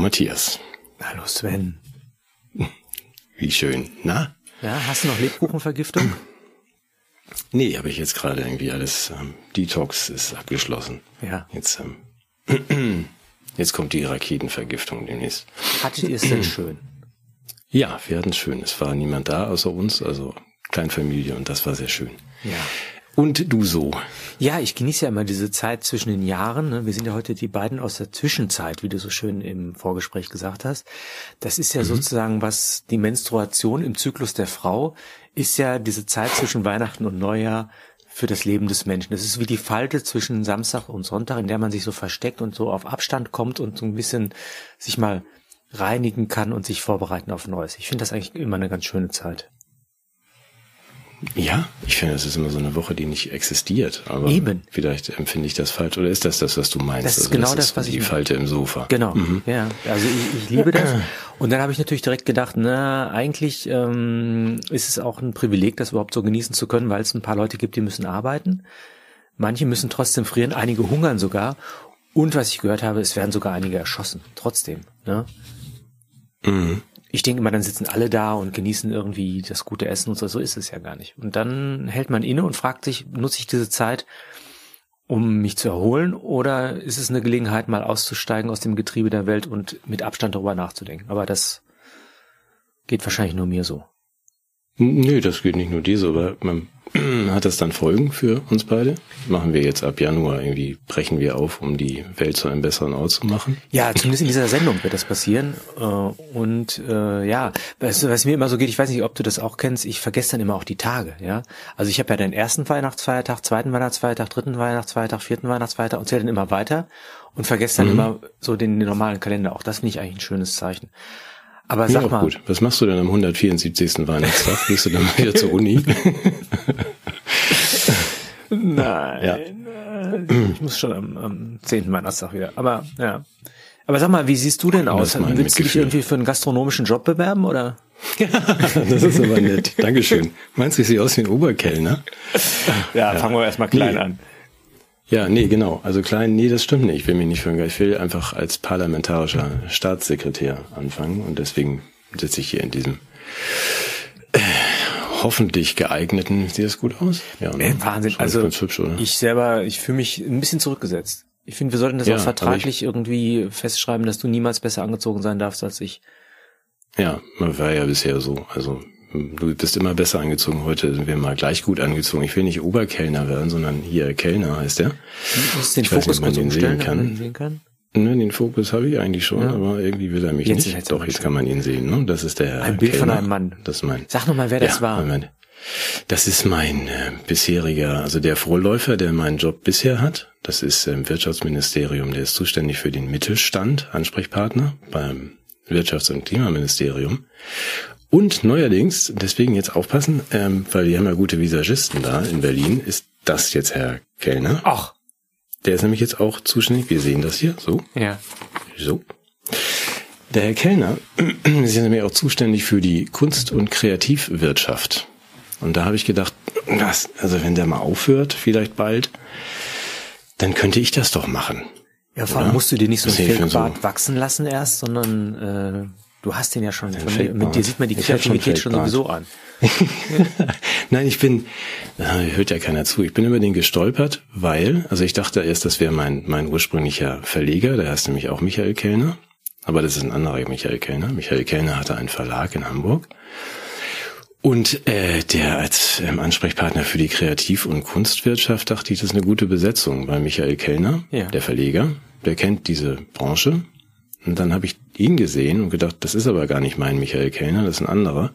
Matthias. Hallo Sven. Wie schön. Na? Ja, hast du noch Lebkuchenvergiftung? Nee, habe ich jetzt gerade irgendwie alles. Ähm, Detox ist abgeschlossen. Ja. Jetzt, ähm, jetzt kommt die Raketenvergiftung demnächst. Hattet ihr es denn schön? Ja, wir hatten es schön. Es war niemand da außer uns, also Kleinfamilie und das war sehr schön. Ja. Und du so? Ja, ich genieße ja immer diese Zeit zwischen den Jahren. Ne? Wir sind ja heute die beiden aus der Zwischenzeit, wie du so schön im Vorgespräch gesagt hast. Das ist ja mhm. sozusagen was die Menstruation im Zyklus der Frau ist ja diese Zeit zwischen Weihnachten und Neujahr für das Leben des Menschen. Das ist wie die Falte zwischen Samstag und Sonntag, in der man sich so versteckt und so auf Abstand kommt und so ein bisschen sich mal reinigen kann und sich vorbereiten auf Neues. Ich finde das eigentlich immer eine ganz schöne Zeit. Ja, ich finde, das ist immer so eine Woche, die nicht existiert. Aber Eben. Vielleicht empfinde ich das falsch. Oder ist das das, was du meinst? Das ist also genau das, das was die ich. Die Falte im Sofa. Genau. Mhm. Ja. Also ich, ich liebe das. Und dann habe ich natürlich direkt gedacht, na, eigentlich ähm, ist es auch ein Privileg, das überhaupt so genießen zu können, weil es ein paar Leute gibt, die müssen arbeiten. Manche müssen trotzdem frieren, einige hungern sogar. Und was ich gehört habe, es werden sogar einige erschossen. Trotzdem. Ne? Mhm ich denke immer, dann sitzen alle da und genießen irgendwie das gute Essen und so. So ist es ja gar nicht. Und dann hält man inne und fragt sich, nutze ich diese Zeit, um mich zu erholen oder ist es eine Gelegenheit, mal auszusteigen aus dem Getriebe der Welt und mit Abstand darüber nachzudenken? Aber das geht wahrscheinlich nur mir so. Nö, das geht nicht nur dir so, aber man Hat das dann Folgen für uns beide? Machen wir jetzt ab Januar irgendwie, brechen wir auf, um die Welt zu einem besseren Ort zu machen? Ja, zumindest in dieser Sendung wird das passieren. Äh, und äh, ja, was, was mir immer so geht, ich weiß nicht, ob du das auch kennst, ich vergesse dann immer auch die Tage, ja. Also ich habe ja den ersten Weihnachtsfeiertag, zweiten Weihnachtsfeiertag, dritten Weihnachtsfeiertag, vierten Weihnachtsfeiertag und zähle dann immer weiter und vergesse dann mhm. immer so den, den normalen Kalender. Auch das finde ich eigentlich ein schönes Zeichen. Aber sag ja, mal. Gut. Was machst du denn am 174. Weihnachtstag? Gehst du dann wieder zur Uni? Nein. Ja. Ich muss schon am, am 10. Weihnachtstag wieder. Aber ja. Aber sag mal, wie siehst du denn aus? Willst du dich irgendwie für einen gastronomischen Job bewerben oder? Ja, das ist aber nett. Dankeschön. Meinst du, ich sehe aus wie ein Oberkellner? Ja, ja. fangen wir erstmal klein nee. an. Ja, nee, genau. Also klein, nee, das stimmt nicht. Ich will mich nicht für Ich will einfach als parlamentarischer Staatssekretär anfangen und deswegen sitze ich hier in diesem äh, hoffentlich geeigneten. Sieht das gut aus? Ja, ne? äh, Wahnsinn. Also hübsch, ich selber, ich fühle mich ein bisschen zurückgesetzt. Ich finde, wir sollten das ja, auch vertraglich irgendwie festschreiben, dass du niemals besser angezogen sein darfst als ich. Ja, man war ja bisher so. Also du bist immer besser angezogen. Heute sind wir mal gleich gut angezogen. Ich will nicht Oberkellner werden, sondern hier Kellner heißt der. Du musst den ich Fokus weiß nicht, ob man den sehen kann. Sehen kann. Ne, den Fokus habe ich eigentlich schon, ja. aber irgendwie will er mich jetzt nicht. Doch, jetzt kann man ihn sehen. Ne? Das ist der Ein Bild Kellner. von einem Mann. Das ist mein. Sag noch mal, wer das ja, war. Mein, das ist mein äh, bisheriger, also der Vorläufer, der meinen Job bisher hat. Das ist im Wirtschaftsministerium. Der ist zuständig für den Mittelstand, Ansprechpartner beim Wirtschafts- und Klimaministerium. Und neuerdings, deswegen jetzt aufpassen, ähm, weil wir haben ja gute Visagisten da in Berlin, ist das jetzt Herr Kellner. Ach. Der ist nämlich jetzt auch zuständig. Wir sehen das hier, so. Ja. So. Der Herr Kellner ist nämlich auch zuständig für die Kunst- und Kreativwirtschaft. Und da habe ich gedacht, das, also wenn der mal aufhört, vielleicht bald, dann könnte ich das doch machen. Ja, vor allem musst du dir nicht so ein Feldbart so wachsen lassen erst, sondern äh, Du hast den ja schon. Von mir, mit dir sieht man die Kreativität schon, schon sowieso an. Nein, ich bin, hört ja keiner zu. Ich bin über den gestolpert, weil, also ich dachte erst, das wäre mein, mein ursprünglicher Verleger, der heißt nämlich auch Michael Kellner. Aber das ist ein anderer Michael Kellner. Michael Kellner hatte einen Verlag in Hamburg. Und äh, der als ähm, Ansprechpartner für die Kreativ- und Kunstwirtschaft dachte ich, das ist eine gute Besetzung, weil Michael Kellner, ja. der Verleger, der kennt diese Branche, und dann habe ich ihn gesehen und gedacht, das ist aber gar nicht mein Michael Kellner, das ist ein anderer.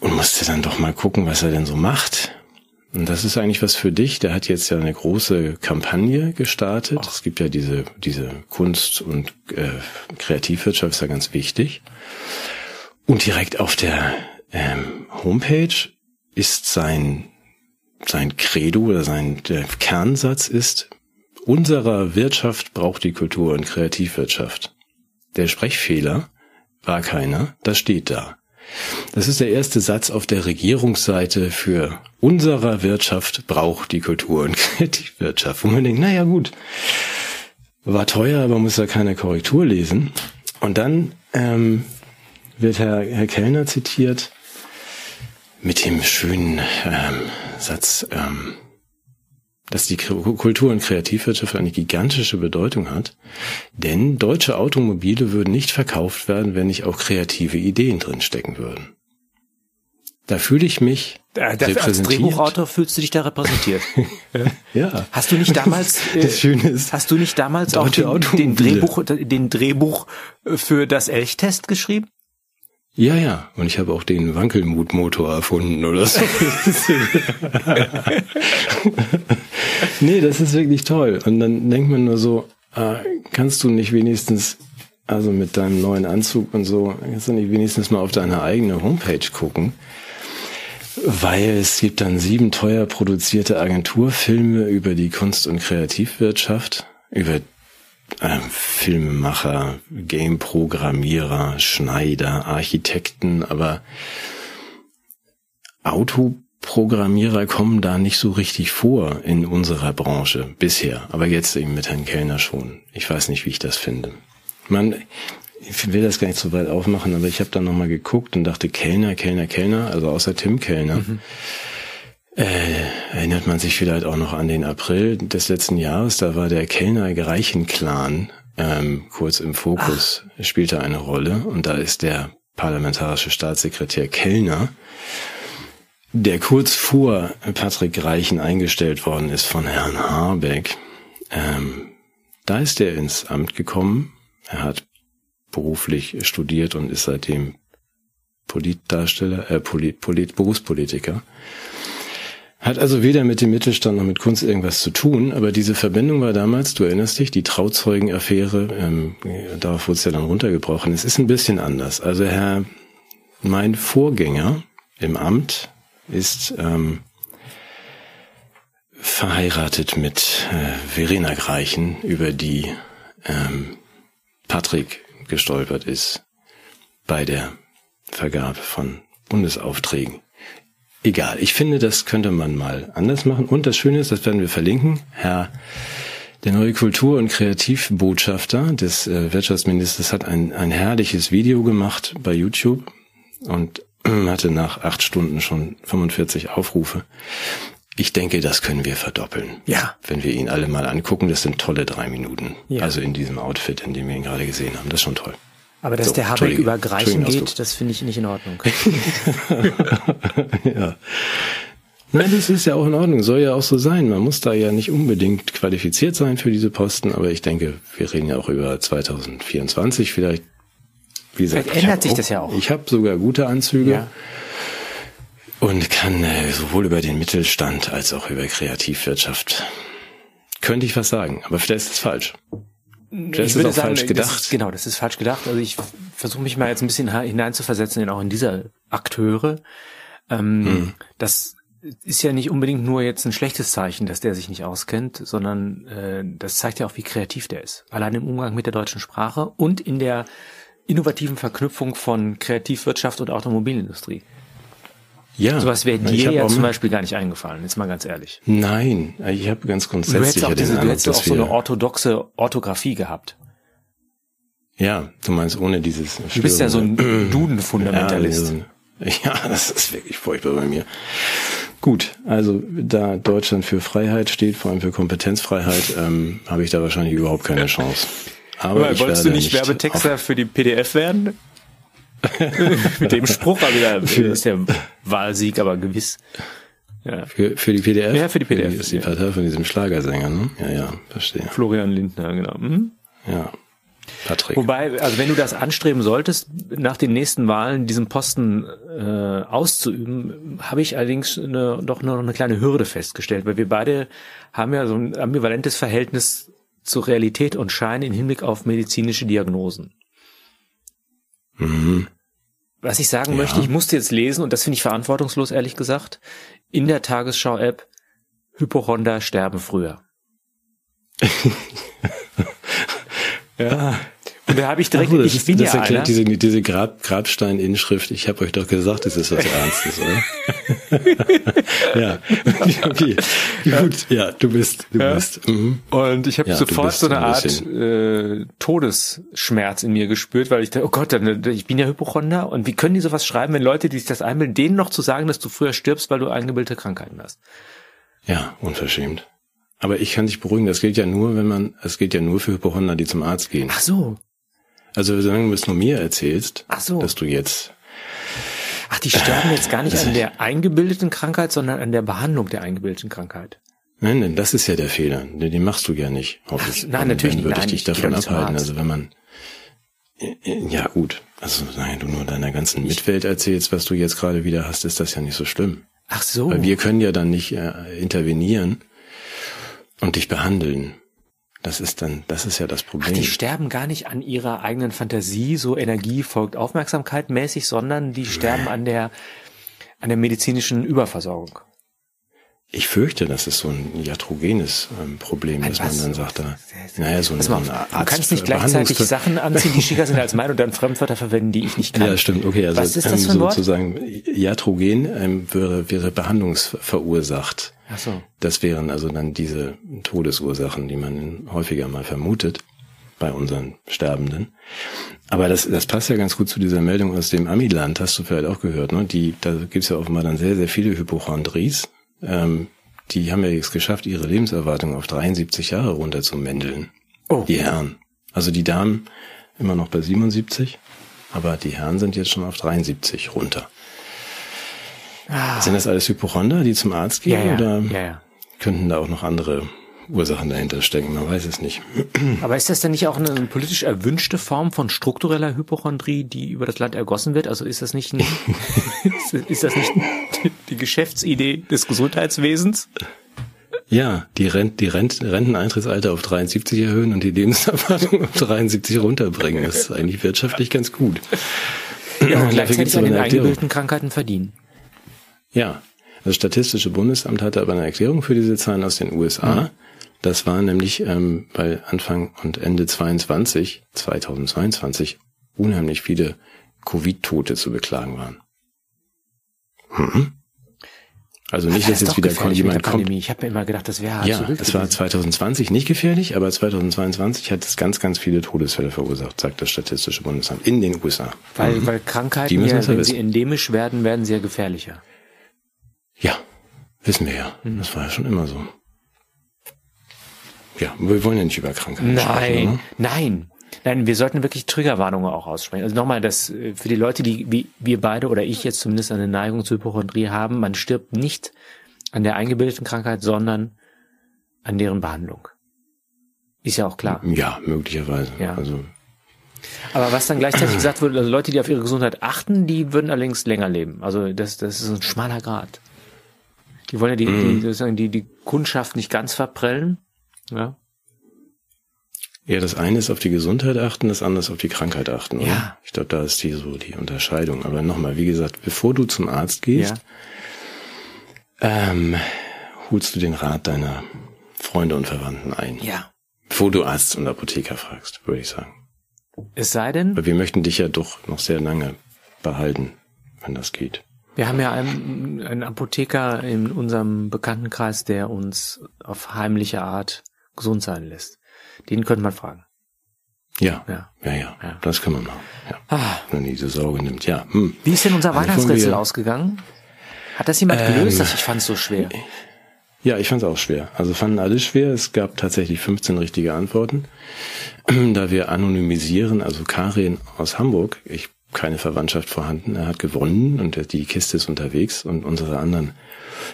Und musste dann doch mal gucken, was er denn so macht. Und das ist eigentlich was für dich. Der hat jetzt ja eine große Kampagne gestartet. Ach. Es gibt ja diese, diese Kunst- und äh, Kreativwirtschaft ist ja ganz wichtig. Und direkt auf der ähm, Homepage ist sein, sein Credo oder sein der Kernsatz ist, unserer Wirtschaft braucht die Kultur- und Kreativwirtschaft. Der Sprechfehler war keiner, das steht da. Das ist der erste Satz auf der Regierungsseite für unserer Wirtschaft braucht die Kultur- und Kreativwirtschaft, wo man denkt, naja gut, War teuer, aber muss da keine Korrektur lesen. Und dann ähm, wird Herr, Herr Kellner zitiert mit dem schönen ähm, Satz, ähm, dass die Kultur- und Kreativwirtschaft eine gigantische Bedeutung hat, denn deutsche Automobile würden nicht verkauft werden, wenn nicht auch kreative Ideen drinstecken würden. Da fühle ich mich da, da, als Drehbuchautor fühlst du dich da repräsentiert. ja. Hast du nicht damals, äh, das Schöne ist, hast du nicht damals auch den, den, Drehbuch, den Drehbuch für das Elchtest geschrieben? Ja, ja. Und ich habe auch den Wankelmutmotor erfunden oder so. nee, das ist wirklich toll. Und dann denkt man nur so, äh, kannst du nicht wenigstens, also mit deinem neuen Anzug und so, kannst du nicht wenigstens mal auf deine eigene Homepage gucken? Weil es gibt dann sieben teuer produzierte Agenturfilme über die Kunst- und Kreativwirtschaft, über äh, Filmemacher, Game-Programmierer, Schneider, Architekten, aber Autoprogrammierer kommen da nicht so richtig vor in unserer Branche bisher. Aber jetzt eben mit Herrn Kellner schon. Ich weiß nicht, wie ich das finde. Man, ich will das gar nicht so weit aufmachen, aber ich habe da nochmal geguckt und dachte, Kellner, Kellner, Kellner, also außer Tim Kellner. Mhm. Äh, erinnert man sich vielleicht auch noch an den April des letzten Jahres, da war der Kellner Reichen-Clan ähm, kurz im Fokus, Ach. spielte eine Rolle und da ist der parlamentarische Staatssekretär Kellner, der kurz vor Patrick Reichen eingestellt worden ist von Herrn Habeck. Ähm, da ist er ins Amt gekommen. Er hat beruflich studiert und ist seitdem Politdarsteller, äh, Polit, Polit, Berufspolitiker. Hat also weder mit dem Mittelstand noch mit Kunst irgendwas zu tun, aber diese Verbindung war damals, du erinnerst dich, die Trauzeugenaffäre, ähm, darauf wurde es ja dann runtergebrochen. Es ist ein bisschen anders. Also Herr, mein Vorgänger im Amt ist ähm, verheiratet mit äh, Verena Greichen, über die ähm, Patrick gestolpert ist bei der Vergabe von Bundesaufträgen. Egal, ich finde, das könnte man mal anders machen. Und das Schöne ist, das werden wir verlinken, Herr der neue Kultur- und Kreativbotschafter des äh, Wirtschaftsministers hat ein, ein herrliches Video gemacht bei YouTube und hatte nach acht Stunden schon 45 Aufrufe. Ich denke, das können wir verdoppeln. Ja. Wenn wir ihn alle mal angucken, das sind tolle drei Minuten. Ja. Also in diesem Outfit, in dem wir ihn gerade gesehen haben. Das ist schon toll. Aber dass so, der Habeck über Greichen geht, das finde ich nicht in Ordnung. ja. Nein, das ist ja auch in Ordnung, soll ja auch so sein. Man muss da ja nicht unbedingt qualifiziert sein für diese Posten, aber ich denke, wir reden ja auch über 2024 vielleicht. Wie gesagt, vielleicht ändert sich auch, das ja auch. Ich habe sogar gute Anzüge ja. und kann äh, sowohl über den Mittelstand als auch über Kreativwirtschaft könnte ich was sagen, aber vielleicht ist es falsch. Das ich würde sagen, falsch gedacht. Das ist, genau, das ist falsch gedacht. Also ich versuche mich mal jetzt ein bisschen hineinzuversetzen, in auch in diese Akteure. Ähm, hm. Das ist ja nicht unbedingt nur jetzt ein schlechtes Zeichen, dass der sich nicht auskennt, sondern äh, das zeigt ja auch, wie kreativ der ist. Allein im Umgang mit der deutschen Sprache und in der innovativen Verknüpfung von Kreativwirtschaft und Automobilindustrie. Ja. Sowas wäre dir ja zum Beispiel gar nicht eingefallen, jetzt mal ganz ehrlich. Nein, ich habe ganz grundsätzlich. Du hättest auch, diese, du hättest auch so eine orthodoxe Orthographie gehabt. Ja, du meinst ohne dieses. Du bist ja so ein Duden-Fundamentalist. Ja, ja, das ist wirklich furchtbar bei mir. Gut, also da Deutschland für Freiheit steht, vor allem für Kompetenzfreiheit, ähm, habe ich da wahrscheinlich überhaupt keine Chance. Aber, Aber wolltest du nicht, nicht Werbetexter für die PDF werden? Mit dem Spruch aber wieder, ist der Wahlsieg aber gewiss. Ja. Für, für die PDF? Ja, für die PDF. Das ist die Partei von diesem Schlagersänger, ne? Ja, ja, verstehe. Florian Lindner, genau. Mhm. Ja. Patrick. Wobei, also wenn du das anstreben solltest, nach den nächsten Wahlen diesen Posten äh, auszuüben, habe ich allerdings eine, doch noch eine kleine Hürde festgestellt, weil wir beide haben ja so ein ambivalentes Verhältnis zu Realität und Schein im Hinblick auf medizinische Diagnosen. Mhm. Was ich sagen ja. möchte, ich musste jetzt lesen, und das finde ich verantwortungslos, ehrlich gesagt, in der Tagesschau-App, Hypochonder sterben früher. ja. Und da habe ich direkt, Ach, das ich bin das ja erklärt einer. diese, diese Grab, Grabstein-Inschrift. Ich habe euch doch gesagt, es ist was Ernstes, oder? ja, okay. Gut, ja, du bist, du Ja. bist. Mhm. Und ich habe Ja, sofort so eine ein Art äh, Todesschmerz in mir gespürt, weil ich dachte, oh Gott, ich bin ja Hypochonder und wie können die sowas schreiben, wenn Leute, die sich das einbilden, denen noch zu sagen, dass du früher stirbst, weil du eingebildete Krankheiten hast. Ja, unverschämt. Aber ich kann dich beruhigen, das gilt ja nur, wenn man, es gilt ja nur für Hypochonder, die zum Arzt gehen. Ach so. Also solange du es nur mir erzählst, Ach so. dass du jetzt, Ach, die sterben jetzt gar nicht an der eingebildeten Krankheit, sondern an der Behandlung der eingebildeten Krankheit. nein, nein, das ist ja der Fehler. Den den machst du ja nicht. hoffe ich. Ach, nein, natürlich Dann würde ich dich Nein, ich davon abhalten. Also wenn man, ja gut, also nein, du nur deiner ganzen Mitwelt erzählst, was du jetzt gerade wieder hast, ist das ja nicht so schlimm. Ach so. Weil wir können ja dann nicht äh, intervenieren und dich behandeln. Das ist dann, das ist ja das Ach, Problem. die sterben gar nicht an ihrer eigenen Fantasie, so Energie folgt Aufmerksamkeit mäßig, sondern die sterben an der, an der medizinischen Überversorgung. Ich fürchte, das ist so ein iatrogenes ähm, Problem, dass man was? dann sagt, da, naja, so ein, Pass so ein Arzt, du kannst nicht gleichzeitig Sachen anziehen, die schicker sind als meine und dann Fremdwörter verwenden, die ich nicht kann. Ja, stimmt, okay. Also Was ist das ähm, für ein Wort? sozusagen iatrogen ähm, wäre, wäre behandlungsverursacht. Ach so. Das wären also dann diese Todesursachen, die man häufiger mal vermutet bei unseren Sterbenden. Aber das, das passt ja ganz gut zu dieser Meldung aus dem Amiland, hast du vielleicht auch gehört. Ne? Die, da gibt's ja offenbar dann sehr, sehr viele Hypochondries. Ähm, die haben ja jetzt geschafft, ihre Lebenserwartung auf 73 Jahre runter zu mändeln. Oh. Die Herren. Also die Damen immer noch bei 77, aber die Herren sind jetzt schon auf 73 runter. Ah. Sind das alles Hypochonder, die zum Arzt gehen? Ja, ja, Oder ja, könnten da auch noch andere Ursachen dahinter stecken? Man weiß es nicht. Aber ist das denn nicht auch eine politisch erwünschte Form von struktureller Hypochondrie, die über das Land ergossen wird? Also ist das nicht, ein, ist das nicht die Geschäftsidee des Gesundheitswesens? Ja, die, Rent, die Rent, Renteneintrittsalter auf 73 erhöhen und die Lebenserwartung auf 73 runterbringen. Das ist eigentlich wirtschaftlich ganz gut. Ja, und gleichzeitig an den eingebildeten Krankheiten verdienen. Ja, das Statistische Bundesamt hatte aber eine Erklärung für diese Zahlen aus den USA. Das war nämlich, ähm, weil Anfang und Ende 22, 2022, unheimlich viele Covid-Tote zu beklagen waren. Mhm. Also nicht, Das dass jetzt wieder jemand kommt. Ich habe immer gedacht, das wäre Ja, es war gewesen. 2020 nicht gefährlich, aber 2022 hat es ganz, ganz viele Todesfälle verursacht, sagt das Statistische Bundesamt in den USA. Weil, weil Die Krankheiten ja, ja wenn sie wissen. endemisch werden, werden sie ja gefährlicher. Ja, wissen wir ja. Mhm. Das war ja schon immer so. Ja, wir wollen ja nicht über Krankheiten sprechen. Nein, nein. Nein, wir sollten wirklich Triggerwarnungen auch aussprechen. Also nochmal, das äh, für die Leute, die wie wir beide oder ich jetzt zumindest eine Neigung zur Hypochondrie haben, man stirbt nicht an der eingebildeten Krankheit, sondern an deren Behandlung. Ist ja auch klar. Ja, möglicherweise. Ja. Also Aber was dann gleichzeitig gesagt wird, also Leute, die auf ihre Gesundheit achten, die würden allerdings länger leben. Also das, das ist ein schmaler Grad. Die wollen ja die, Mhm. die, sozusagen die, die Kundschaft nicht ganz verprellen. Ja. ja, das eine ist auf die Gesundheit achten, das andere ist auf die Krankheit achten. Oder? Ja. Ich glaube, da ist die so die Unterscheidung. Aber nochmal, wie gesagt, bevor du zum Arzt gehst, Ja. ähm, holst du den Rat deiner Freunde und Verwandten ein. Ja. Bevor du Arzt und Apotheker fragst, würde ich sagen. Es sei denn, Weil wir möchten dich ja doch noch sehr lange behalten, wenn das geht. Wir haben ja einen, einen Apotheker in unserem Bekanntenkreis, der uns auf heimliche Art gesund sein lässt. Den könnte man fragen. Ja, Ja. ja, ja, Ja. das kann man machen. Ja. Ah, Wenn diese Sorge nimmt, ja. Hm. wie ist denn unser Also Weihnachtsrätsel wir- ausgegangen? Hat das jemand Ähm, gelöst? Ich fand es so schwer. Ja, ich fand es auch schwer. Also fanden alle schwer. Es gab tatsächlich 15 richtige Antworten. Da wir anonymisieren, also Karin aus Hamburg, ich keine Verwandtschaft vorhanden, er hat gewonnen und die Kiste ist unterwegs und unsere anderen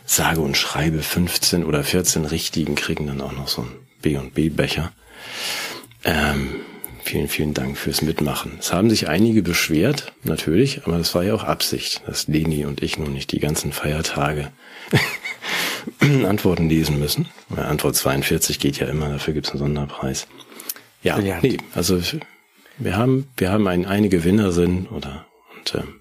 sage und schreibe 15 oder 14 richtigen kriegen dann auch noch so einen B und B Becher. Ähm, vielen, vielen Dank fürs Mitmachen. Es haben sich einige beschwert, natürlich, aber das war ja auch Absicht, dass Leni und ich nun nicht die ganzen Feiertage Antworten lesen müssen. Weil Antwort 42 geht ja immer, dafür gibt's einen Sonderpreis. Ja, Brillant. nee, also wir haben, wir haben ein, eine Gewinnerin oder und ähm,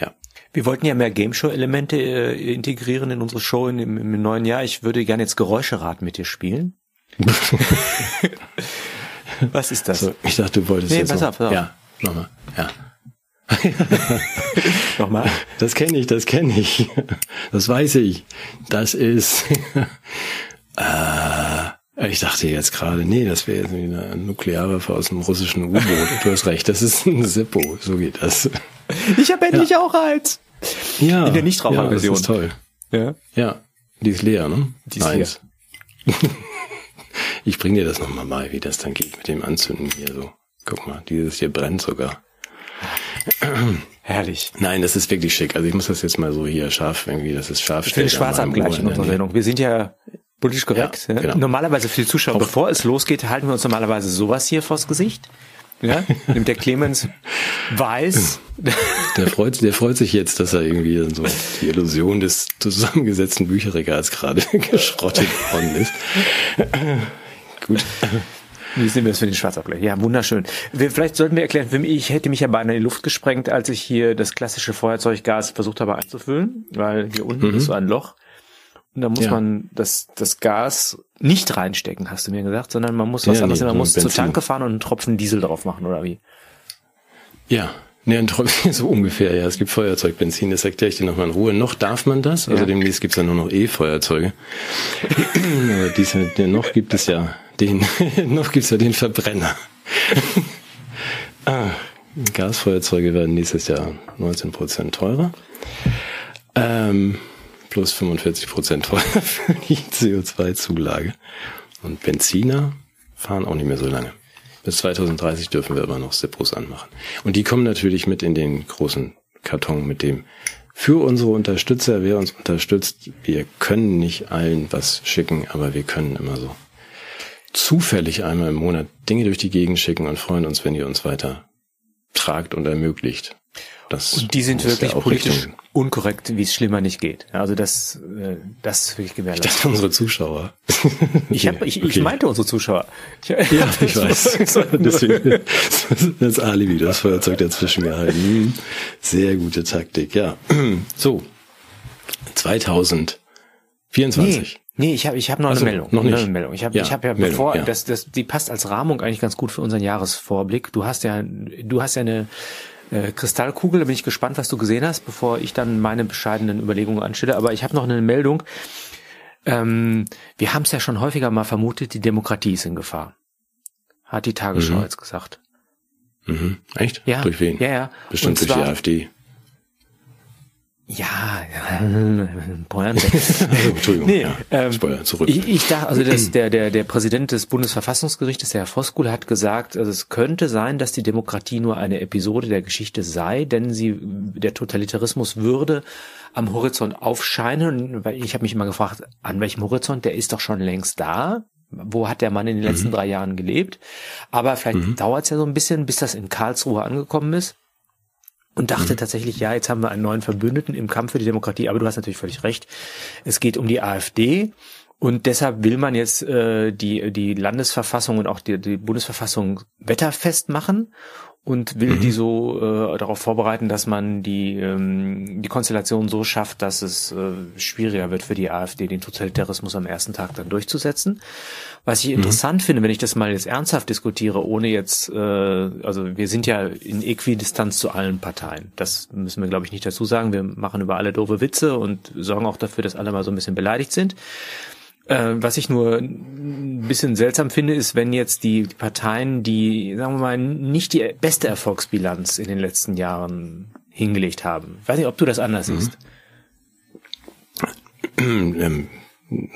ja. Wir wollten ja mehr Gameshow-Elemente äh, integrieren in unsere Show in, im, im neuen Jahr. Ich würde gerne jetzt Geräuscherat mit dir spielen. Was ist das? So, ich dachte, du wolltest nee, jetzt pass noch. auf, pass auf. Ja, nochmal. Ja. Nochmal? Das kenne ich, das kenne ich. Das weiß ich. Das ist. äh, ich dachte jetzt gerade, nee, das wäre jetzt eine Nuklearwaffe aus dem russischen U-Boot. Du hast recht, das ist ein Zippo. So geht das. Ich habe endlich ja. auch eins. Ja. In der Nichtraucherversion. Ja, das ist toll. Ja. Ja. Die ist leer, ne? Die ist Eins. leer. Ich bring dir das nochmal bei, wie das dann geht mit dem Anzünden hier so. Guck mal, dieses hier brennt sogar. Herrlich. Nein, das ist wirklich schick. Also ich muss das jetzt mal so hier scharf irgendwie, das ist scharf. Ich finde Schwarzabgleich in unserer Sendung. Wir sind ja politisch korrekt. Ja, genau. Normalerweise für die Zuschauer, Auch- bevor es losgeht, halten wir uns normalerweise sowas hier vors Gesicht. Ja, nimmt der Clemens weiß. Der freut, der freut sich jetzt, dass er irgendwie so die Illusion des zusammengesetzten Bücherregals gerade geschrottet worden ist. Gut. Wie nehmen wir das für den Schwarzabgleich? Ja, wunderschön. Wir, vielleicht sollten wir erklären, für mich, ich hätte mich ja beinahe in die Luft gesprengt, als ich hier das klassische Feuerzeuggas versucht habe einzufüllen, weil hier unten ist so ein Loch. Und da muss Ja. man das, das Gas nicht reinstecken, hast du mir gesagt, sondern man muss was Ja, anderes, nee, man so muss zur Benzin. Tanke fahren und einen Tropfen Diesel drauf machen, oder wie? Ja. Tropfen, so ungefähr, ja. Es gibt Feuerzeugbenzin, das erkläre ich dir nochmal in Ruhe. Noch darf man das, also Ja. demnächst gibt's ja nur noch E-Feuerzeuge. Aber diese, noch gibt es ja den, noch gibt's ja den Verbrenner. ah, Gasfeuerzeuge werden nächstes Jahr 19 Prozent teurer. Ähm, plus 45 Prozent teurer für die CO2-Zulage. Und Benziner fahren auch nicht mehr so lange. Bis 2030 dürfen wir aber noch Sippos anmachen. Und die kommen natürlich mit in den großen Karton mit dem für unsere Unterstützer, wer uns unterstützt, wir können nicht allen was schicken, aber wir können immer so zufällig einmal im Monat Dinge durch die Gegend schicken und freuen uns, wenn ihr uns weiter tragt und ermöglicht. Das Und die sind wirklich ja politisch Richtung- unkorrekt, wie es schlimmer nicht geht. Also das, äh, das ist wirklich Ich gewährleistet. dachte, unsere Zuschauer. Ich, hab, ich, ich Okay. meinte unsere Zuschauer. Ich, Ja, ich weiß. Deswegen, das Alibi, das Feuerzeug dazwischen gehalten. Hm, Sehr gute Taktik, ja. So, 2024. Nee, nee, ich habe ich hab noch Ach so, eine Meldung. noch nicht. Eine Meldung. Ich habe Ja, ich hab ja Meldung, bevor ja. das das die passt als Rahmung eigentlich ganz gut für unseren Jahresvorblick. Du hast ja du hast ja eine äh, Kristallkugel, da bin ich gespannt, was du gesehen hast, bevor ich dann meine bescheidenen Überlegungen anstelle, aber ich habe noch eine Meldung. Ähm, wir haben es ja schon häufiger mal vermutet, die Demokratie ist in Gefahr. Hat die Tagesschau Mhm. jetzt gesagt. Mhm. Echt? Ja. Durch wen? Ja, ja. Bestimmt Und durch die zwar- AfD. Ja, Pointe. Also, Entschuldigung. Nee, ja. ähm, Spoiler, zurück. Ich, ich dachte, also das, der, der, der Präsident des Bundesverfassungsgerichtes, der Herr Voskuhl, hat gesagt, also es könnte sein, dass die Demokratie nur eine Episode der Geschichte sei, denn sie, der Totalitarismus würde am Horizont aufscheinen. Weil ich habe mich immer gefragt, an welchem Horizont? Der ist doch schon längst da. Wo hat der Mann in den letzten drei Jahren gelebt? Aber vielleicht dauert es ja so ein bisschen, bis das in Karlsruhe angekommen ist und dachte tatsächlich, ja, jetzt haben wir einen neuen Verbündeten im Kampf für die Demokratie, aber du hast natürlich völlig recht. Es geht um die AfD. Und deshalb will man jetzt äh, die, die Landesverfassung und auch die, die Bundesverfassung wetterfest machen und will die so äh, darauf vorbereiten, dass man die, ähm, die Konstellation so schafft, dass es äh, schwieriger wird für die AfD, den Totalitarismus am ersten Tag dann durchzusetzen. Was ich interessant finde, wenn ich das mal jetzt ernsthaft diskutiere, ohne jetzt, äh, also wir sind ja in Äquidistanz zu allen Parteien. Das müssen wir, glaube ich, nicht dazu sagen. Wir machen über alle doofe Witze und sorgen auch dafür, dass alle mal so ein bisschen beleidigt sind. Äh, was ich nur ein bisschen seltsam finde, ist, wenn jetzt die Parteien, die, sagen wir mal, nicht die beste Erfolgsbilanz in den letzten Jahren hingelegt haben. Ich weiß nicht, ob du das anders siehst. ähm,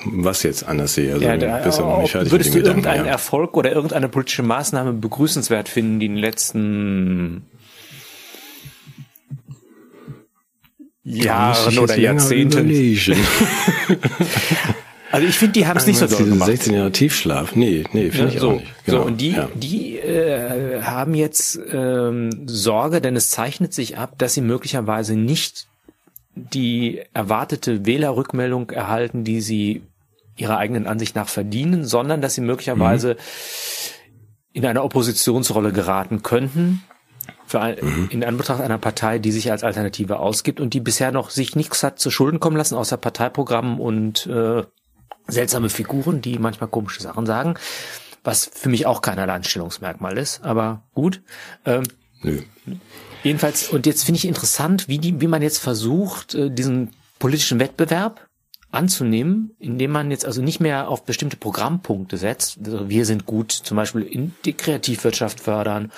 was jetzt anders sehe. Also, Ja, da, bist du noch nicht fertig würdest du Gedanken, irgendeinen ja. Erfolg oder irgendeine politische Maßnahme begrüßenswert finden, die in den letzten Jahren ich oder Jahrzehnten? Also ich finde, die haben es nicht so doll diese gemacht. 16 Jahre Tiefschlaf? Nee, nee, finde ich so, auch nicht. Genau. so und die, ja. die äh, haben jetzt ähm, Sorge, denn es zeichnet sich ab, dass sie möglicherweise nicht die erwartete Wählerrückmeldung erhalten, die sie ihrer eigenen Ansicht nach verdienen, sondern dass sie möglicherweise in eine Oppositionsrolle geraten könnten. Ein, In Anbetracht einer Partei, die sich als Alternative ausgibt und die bisher noch sich nichts hat zu Schulden kommen lassen, außer Parteiprogrammen und äh, seltsame Figuren, die manchmal komische Sachen sagen. was für mich auch kein Alleinstellungsmerkmal ist, aber gut. Ähm, Nö. Jedenfalls, und jetzt finde ich interessant, wie, die, wie man jetzt versucht, äh, diesen politischen Wettbewerb anzunehmen, indem man jetzt also nicht mehr auf bestimmte Programmpunkte setzt. Also wir sind gut, zum Beispiel in die Kreativwirtschaft fördern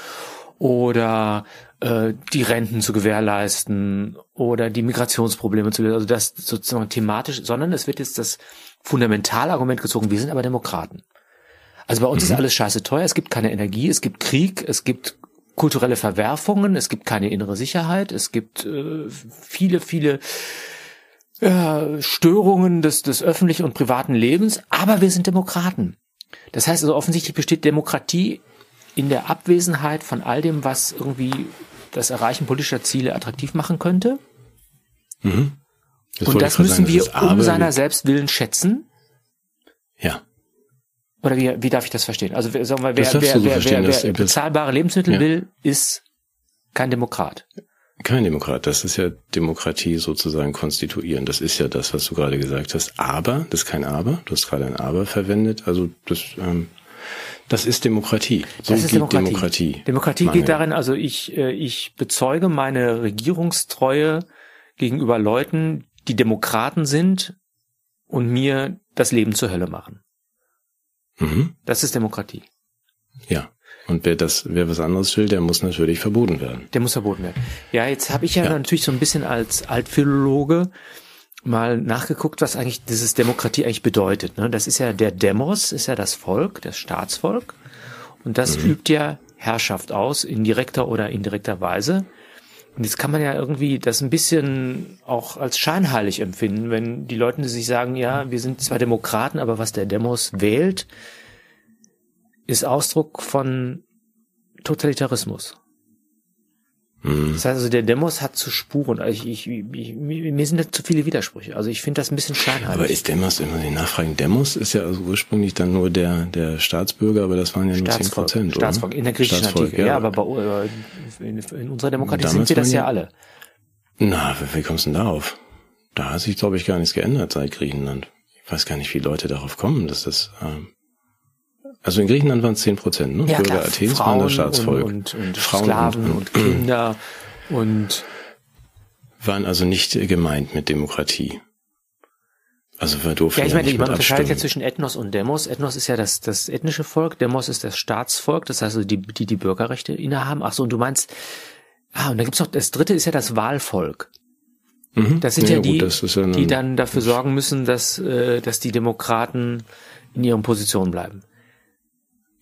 oder äh, die Renten zu gewährleisten oder die Migrationsprobleme zu lösen, also das sozusagen thematisch, sondern es wird jetzt das Fundamentalargument gezogen, wir sind aber Demokraten. Also bei uns mhm. ist alles scheiße teuer, es gibt keine Energie, es gibt Krieg, es gibt kulturelle Verwerfungen, es gibt keine innere Sicherheit, es gibt äh, viele, viele äh, Störungen des, des öffentlichen und privaten Lebens, aber wir sind Demokraten. Das heißt also offensichtlich besteht Demokratie in der Abwesenheit von all dem, was irgendwie das Erreichen politischer Ziele attraktiv machen könnte. Mhm. Das und das müssen sagen, wir um seiner Selbstwillen schätzen. Ja. Oder wie, wie darf ich das verstehen? Also sagen wir, wer, wer, wer, wer, wer bezahlbare Lebensmittel ja. will, ist kein Demokrat. Kein Demokrat. Das ist ja Demokratie sozusagen konstituieren. Das ist ja das, was du gerade gesagt hast. Aber, das ist kein Aber. Du hast gerade ein Aber verwendet. Also das, ähm, das ist Demokratie. So das ist Demokratie. Demokratie. Demokratie geht darin, also ich, äh, ich bezeuge meine Regierungstreue gegenüber Leuten, die Demokraten sind und mir das Leben zur Hölle machen. Mhm. Das ist Demokratie. Ja. Und wer das, wer was anderes will, der muss natürlich verboten werden. Der muss verboten werden. Ja, jetzt habe ich ja, ja, natürlich so ein bisschen als Altphilologe mal nachgeguckt, was eigentlich dieses Demokratie eigentlich bedeutet. Ne? Das ist ja der Demos, ist ja das Volk, das Staatsvolk. Und das mhm. übt ja Herrschaft aus, in direkter oder indirekter Weise. Und jetzt kann man ja irgendwie das ein bisschen auch als scheinheilig empfinden, wenn die Leute sich sagen, ja, wir sind zwar Demokraten, aber was der Demos wählt, ist Ausdruck von Totalitarismus. Mhm. Das heißt also, der Demos hat zu Spuren. Also ich, ich, ich, mir sind da zu viele Widersprüche. Also ich finde das ein bisschen scheinheilig. Aber ist Demos, immer die Nachfragen, Demos ist ja also ursprünglich dann nur der, der Staatsbürger, aber das waren ja nur zehn Prozent, Staatsvolk, in der griechischen Antike. Ja, ja, aber bei, in, in unserer Demokratie sind wir das ja alle. Na, wie, wie kommst du denn darauf? Da hat sich, glaube ich, gar nichts geändert seit Griechenland. Ich weiß gar nicht, wie Leute darauf kommen, dass das... Ähm, also in Griechenland waren es zehn Prozent, ne? Ja, Bürger klar, Athens Frauen waren das Staatsvolk. Und, und, und Frauen Sklaven und, und Kinder und waren also nicht gemeint mit Demokratie. Also wir durften ja, ich meine, ja man unterscheidet ja zwischen Ethnos und Demos. Ethnos ist ja das, das ethnische Volk, Demos ist das Staatsvolk, das heißt also die, die die Bürgerrechte innehaben. Ach so, und du meinst, ah, und dann gibt's noch, das dritte ist ja das Wahlvolk. Mhm. Das sind ja, ja die, gut, ja die dann dafür sorgen müssen, dass, äh, dass die Demokraten in ihren Positionen bleiben.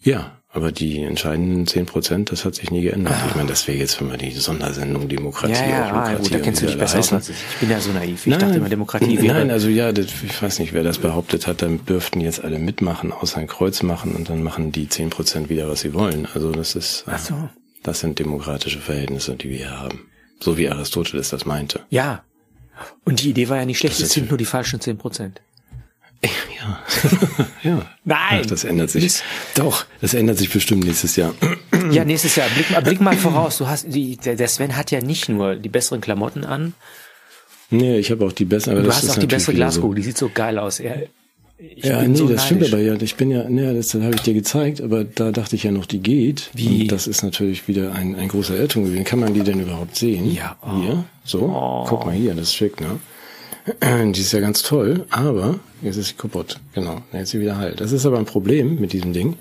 Ja, aber die entscheidenden zehn Prozent, das hat sich nie geändert. Ah. Ich meine, das wäre jetzt für mal die Sondersendung Demokratie. Ja, ja, ah, gut, da kennst du dich besser aus ich. Ich bin ja so naiv. Ich nein, dachte immer, Demokratie wäre... Nein, also ja, das, ich weiß nicht, wer das behauptet hat, dann dürften jetzt alle mitmachen, außer ein Kreuz machen und dann machen die zehn Prozent wieder, was sie wollen. Also das ist... Ach so. Das sind demokratische Verhältnisse, die wir hier haben. So wie Aristoteles das meinte. Ja. Und die Idee war ja nicht schlecht, es sind nur die falschen zehn Prozent. Ja. ja. Nein. Ach, das ändert sich. Doch, das ändert sich bestimmt nächstes Jahr. Ja, nächstes Jahr. Blick, blick mal voraus. Du hast die, der Sven hat ja nicht nur die besseren Klamotten an. Nee, ich habe auch die besseren. du hast auch die bessere Glasgow, so. die sieht so geil aus. Er, ja, nee, so das stimmt aber ja. Ich bin ja, nee, das habe ich dir gezeigt, aber da dachte ich ja noch, die geht. Wie? Und das ist natürlich wieder ein, ein großer Irrtum gewesen. Kann man die denn überhaupt sehen? Ja. Oh. Hier, so. Oh. Guck mal hier, das ist schick, ne? Die ist ja ganz toll, aber jetzt ist sie kaputt. Genau, jetzt ist sie wieder heil. Das ist aber ein Problem mit diesem Ding,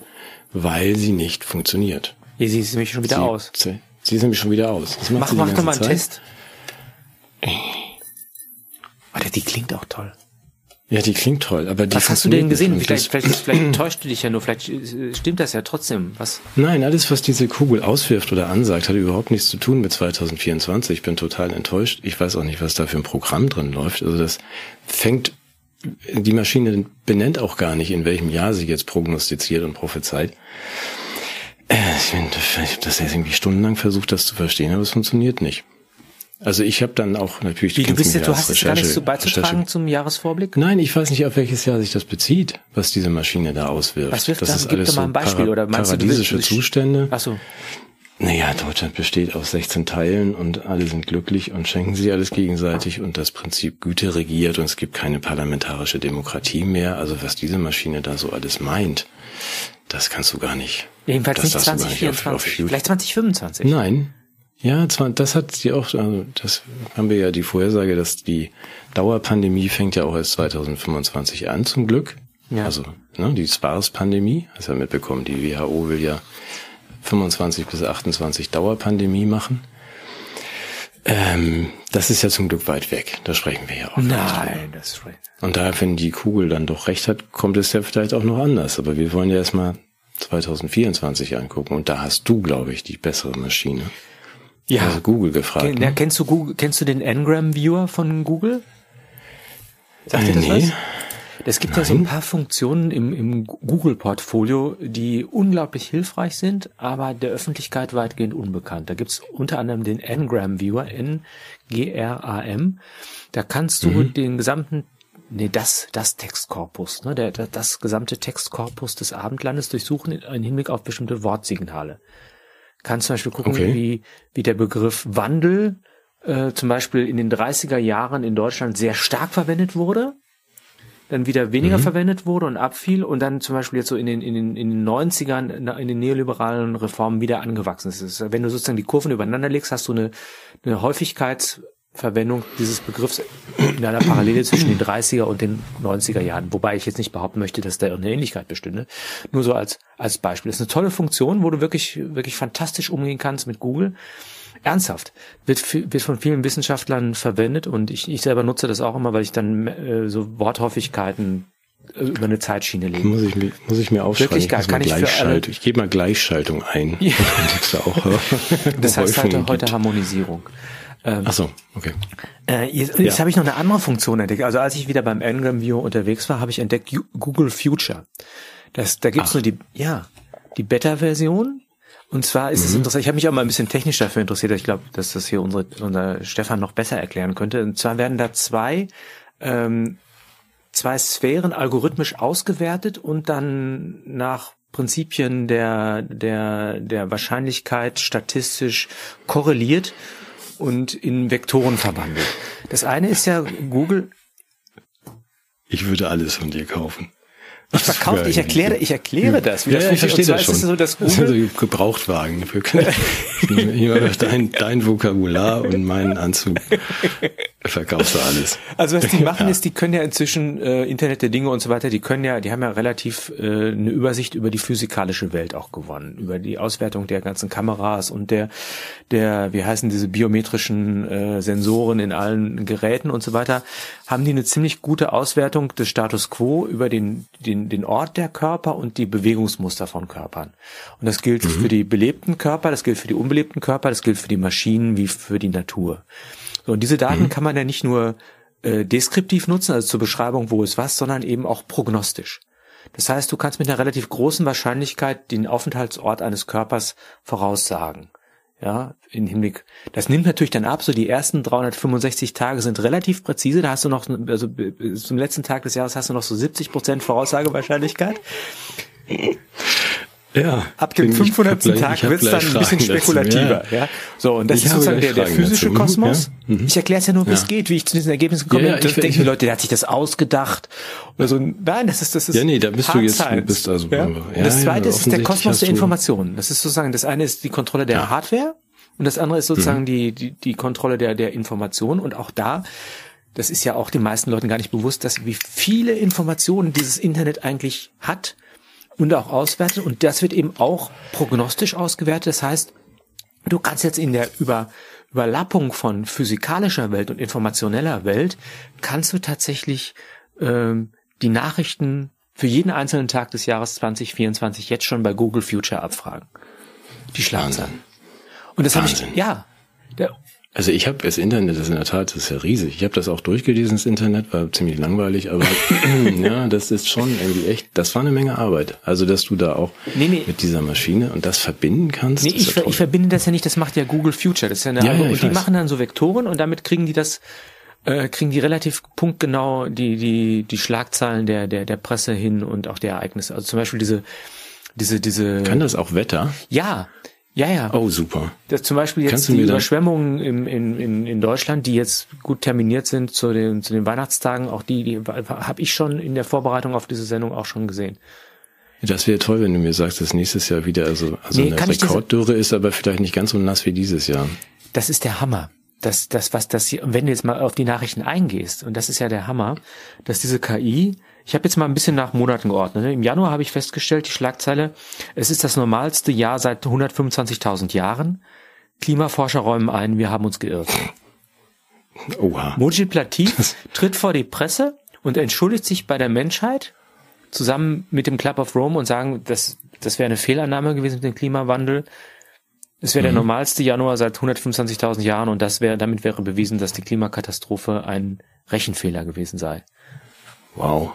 weil sie nicht funktioniert. Hier sieht sie nämlich schon wieder sie, aus. Sie, sie ist nämlich schon wieder aus. Das macht mach, mach doch mal einen Zeit. Test. Alter, die klingt auch toll. Ja, die klingt toll, aber die Was hast du denn gesehen? Vielleicht, vielleicht, vielleicht täuscht du dich ja nur, vielleicht äh, stimmt das ja trotzdem. Was? Nein, alles, was diese Kugel auswirft oder ansagt, hat überhaupt nichts zu tun mit 2024. Ich bin total enttäuscht. Ich weiß auch nicht, was da für ein Programm drin läuft. Also das fängt, die Maschine benennt auch gar nicht, in welchem Jahr sie jetzt prognostiziert und prophezeit. Äh, ich habe das jetzt irgendwie stundenlang versucht, das zu verstehen, aber es funktioniert nicht. Also ich habe dann auch natürlich. Wie, du bist jetzt, du hast jetzt gar nichts so beizutragen Recherche. zum Jahresvorblick? Nein, ich weiß nicht, auf welches Jahr sich das bezieht, was diese Maschine da auswirft. Was wirft das dann? ist alles mal ein Beispiel so oder meinst paradiesische du, Zustände. Ach so. Naja, Deutschland besteht aus 16 Teilen und alle sind glücklich und schenken sich alles gegenseitig und das Prinzip Güte regiert und es gibt keine parlamentarische Demokratie mehr. Also was diese Maschine da so alles meint, Das kannst du gar nicht. Jedenfalls das nicht 2024, vielleicht 2025. Nein. Ja, das hat sie auch, also das haben wir ja die Vorhersage, dass die Dauerpandemie fängt ja auch erst 2025 an, zum Glück. Ja. Also ne, die SPARS-Pandemie, hast du ja mitbekommen, die WHO will ja 25 bis 28 Dauerpandemie machen. Ähm, das ist ja zum Glück weit weg. Da sprechen wir ja auch. Nein, das ist Und da, wenn die Kugel dann doch recht hat, kommt es ja vielleicht auch noch anders. Aber wir wollen ja erstmal 2024 angucken. Und da hast du, glaube ich, die bessere Maschine. Ja. Also Google gefragt. Ken, ne? kennst du Google, kennst du den Ngram Viewer von Google? Sagt äh, dir das nee. was? Es gibt Nein. ja so ein paar Funktionen im, im Google-Portfolio, die unglaublich hilfreich sind, aber der Öffentlichkeit weitgehend unbekannt. Da gibt's unter anderem den Ngram Viewer, N-G-R-A-M. Da kannst du mhm. den gesamten nee, das, das Textkorpus, ne, der, das gesamte Textkorpus des Abendlandes durchsuchen in Hinblick auf bestimmte Wortsignale. Kannst zum Beispiel gucken, okay. wie, wie der Begriff Wandel äh, zum Beispiel in den 30er Jahren in Deutschland sehr stark verwendet wurde dann wieder weniger mhm. verwendet wurde und abfiel und dann zum Beispiel jetzt so in den, in den, in den 90ern in den neoliberalen Reformen wieder angewachsen ist. Wenn du sozusagen die Kurven übereinander legst, hast du eine, eine Häufigkeitsverwendung dieses Begriffs in einer Parallele zwischen den 30er und den 90er Jahren. Wobei ich jetzt nicht behaupten möchte, dass da eine Ähnlichkeit bestünde. Nur so als, als Beispiel. Das ist eine tolle Funktion, wo du wirklich, wirklich fantastisch umgehen kannst mit Google ernsthaft, wird, wird von vielen Wissenschaftlern verwendet und ich, ich selber nutze das auch immer, weil ich dann äh, so Worthäufigkeiten äh, über eine Zeitschiene lege. Muss ich, mir, muss ich mir aufschreiben. Wirklich gar, kann ich für alle, Ich gebe mal Gleichschaltung ein. Ja. das heißt heute gibt. Harmonisierung. Ähm, Ach so, okay. Äh, jetzt jetzt ja. habe ich noch eine andere Funktion entdeckt. Also als ich wieder beim Ngram View unterwegs war, habe ich entdeckt Google Future. Das, da gibt's Ach. nur die, ja, die Beta-Version und zwar ist mhm. es interessant, ich habe mich auch mal ein bisschen technisch dafür interessiert, ich glaube, dass das hier unsere, unser Stefan noch besser erklären könnte. Und zwar werden da zwei, ähm, zwei Sphären algorithmisch ausgewertet und dann nach Prinzipien der, der, der Wahrscheinlichkeit statistisch korreliert und in Vektoren verwandelt. Das eine ist ja Google. Ich würde alles von dir kaufen. Ich verkaufe, ich erkläre, ich erkläre das. Wie ja, das ja, ich verstehe das schon. So, dass das sind so Gebrauchtwagen. Hier dein, dein Vokabular und meinen Anzug verkaufst du alles. Also was die machen ja. ist, die können ja inzwischen äh, Internet der Dinge und so weiter, die können ja, die haben ja relativ äh, eine Übersicht über die physikalische Welt auch gewonnen, über die Auswertung der ganzen Kameras und der, der, wie heißen diese biometrischen äh, Sensoren in allen Geräten und so weiter, haben die eine ziemlich gute Auswertung des Status quo über den, den, den Ort der Körper und die Bewegungsmuster von Körpern. Und das gilt mhm. für die belebten Körper, das gilt für die unbelebten Körper, das gilt für die Maschinen wie für die Natur. So, und diese Daten mhm. kann man ja nicht nur äh, deskriptiv nutzen, also zur Beschreibung, wo ist was, sondern eben auch prognostisch. Das heißt, du kannst mit einer relativ großen Wahrscheinlichkeit den Aufenthaltsort eines Körpers voraussagen. Ja, in Hinblick. Das nimmt natürlich dann ab. So die ersten 365 Tage sind relativ präzise. Da hast du noch, also zum letzten Tag des Jahres hast du noch so 70 Prozent Voraussagewahrscheinlichkeit. Ja. Ab dem 500. Tag wird es dann ein bisschen spekulativer. Ja. ja. So, und das ich ist sozusagen der, der physische dazu. Kosmos. Ja. Mhm. Ich erkläre es ja nur, wie es geht, wie ich zu diesen Ergebnissen gekommen bin. Ja, ja, denken die Leute, der hat sich das ausgedacht. Oder so. Nein, das ist, das ist. Ja, nee, da bist du jetzt, du bist also. Ja. Und das zweite ist der Kosmos der Informationen. Das ist sozusagen, das eine ist die Kontrolle der Hardware und das andere ist sozusagen mhm. die, die, die Kontrolle der, der Information. Und auch da, das ist ja auch den meisten Leuten gar nicht bewusst, dass wie viele Informationen dieses Internet eigentlich hat und auch auswertet. Und das wird eben auch prognostisch ausgewertet. Das heißt, du kannst jetzt in der Über, Überlappung von physikalischer Welt und informationeller Welt, kannst du tatsächlich ähm, die Nachrichten für jeden einzelnen Tag des Jahres 2024 jetzt schon bei Google Future abfragen. Die Schlagzeilen. Und das habe ich, ja. Der, also ich habe das Internet, das ist in der Tat, das ist ja riesig. Ich habe das auch durchgelesen, das Internet, war ziemlich langweilig, aber ja, das ist schon irgendwie echt, das war eine Menge Arbeit. Also dass du da auch nee, nee. mit dieser Maschine und das verbinden kannst. Nee, ich, ja ich verbinde das ja nicht, das macht ja Google Future. Das ist ja eine ja, ja, und die weiß. machen dann so Vektoren und damit kriegen die das, äh, kriegen die relativ punktgenau die, die, die Schlagzeilen der, der, der Presse hin und auch der Ereignisse. Also zum Beispiel diese, diese, diese. Kann das auch Wetter? Ja, ja, ja. Oh, super. Das zum Beispiel jetzt die Überschwemmungen im, in, in, in Deutschland, die jetzt gut terminiert sind zu den, zu den Weihnachtstagen, auch die, die habe ich schon in der Vorbereitung auf diese Sendung auch schon gesehen. Das wäre toll, wenn du mir sagst, dass nächstes Jahr wieder also, also Nee, eine Rekorddürre ist, aber vielleicht nicht ganz so nass wie dieses Jahr. Das ist der Hammer. Das, das, was das hier, wenn du jetzt mal auf die Nachrichten eingehst, und das ist ja der Hammer, dass diese KI, ich habe jetzt mal ein bisschen nach Monaten geordnet. Ne? Im Januar habe ich festgestellt, die Schlagzeile, es ist das normalste Jahr seit 125.000 Jahren. Klimaforscher räumen ein, wir haben uns geirrt. Oha. Mojib Latif tritt vor die Presse und entschuldigt sich bei der Menschheit zusammen mit dem Club of Rome und sagen, das, das wäre eine Fehlannahme gewesen mit dem Klimawandel. Es wäre der normalste Januar seit 125.000 Jahren und das wäre, damit wäre bewiesen, dass die Klimakatastrophe ein Rechenfehler gewesen sei. Wow.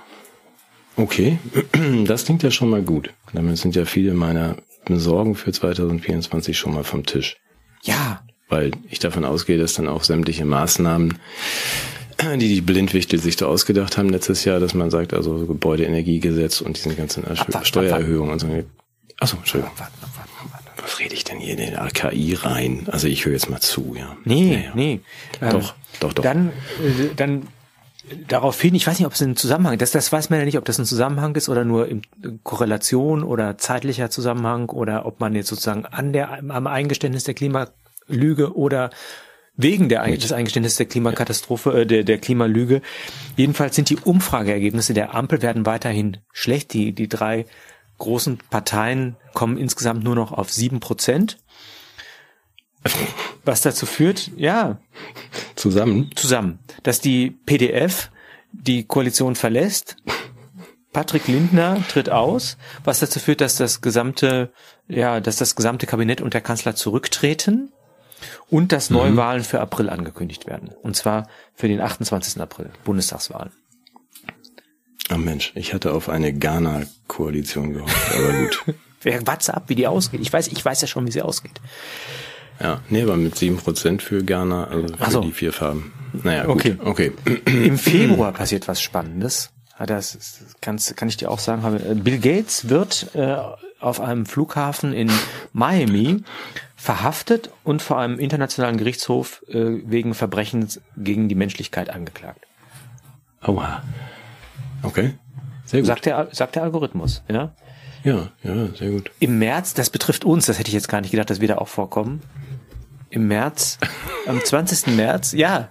Okay, das klingt ja schon mal gut. Damit sind ja viele meiner Sorgen für 2024 schon mal vom Tisch. Ja, Weil ich davon ausgehe, dass dann auch sämtliche Maßnahmen, die die Blindwichtel sich da ausgedacht haben letztes Jahr, dass man sagt, also so Gebäudeenergiegesetz und diesen ganzen Abwarten, Steuererhöhungen und so. Achso, Entschuldigung. warte, warte, warte. Was rede ich denn hier in den AKI rein? Also ich höre jetzt mal zu, ja. Nee, Naja. nee. Ähm, Doch, doch, doch. Dann, äh, dann daraufhin, ich weiß nicht, ob es einen Zusammenhang, das, das weiß man ja nicht, ob das ein Zusammenhang ist oder nur in Korrelation oder zeitlicher Zusammenhang oder ob man jetzt sozusagen an der, am Eingeständnis der Klimalüge oder wegen der, des Eingeständnisses der Klimakatastrophe, äh, der, der Klimalüge. Jedenfalls sind die Umfrageergebnisse der Ampel werden weiterhin schlecht. Die, die drei großen Parteien kommen insgesamt nur noch auf sieben Prozent. Was dazu führt, ja, Zusammen? zusammen, dass die PDF die Koalition verlässt. Patrick Lindner tritt aus, was dazu führt, dass das gesamte, ja, dass das gesamte Kabinett und der Kanzler zurücktreten und dass Neuwahlen für April angekündigt werden. Und zwar für den 28. April, Bundestagswahlen. Ah Mensch, ich hatte auf eine Ghana-Koalition gehofft, aber gut. Wer ab, wie die ausgeht. Ich weiß, ich weiß ja schon, wie sie ausgeht. Ja, nee, aber mit sieben Prozent für Ghana, also für so. die vier Farben. Naja, gut. Okay. Okay. Im Februar passiert was Spannendes. Ja, Das kannst, kann ich dir auch sagen. äh, Bill Gates wird äh, auf einem Flughafen in Miami verhaftet und vor einem internationalen Gerichtshof äh, wegen Verbrechens gegen die Menschlichkeit angeklagt. Aua. Okay. Sehr gut. Sagt der, sagt der Algorithmus. Ja? Ja, ja, sehr gut. Im März, das betrifft uns, das hätte ich jetzt gar nicht gedacht, dass wir da auch vorkommen. Im März, am 20. März, ja,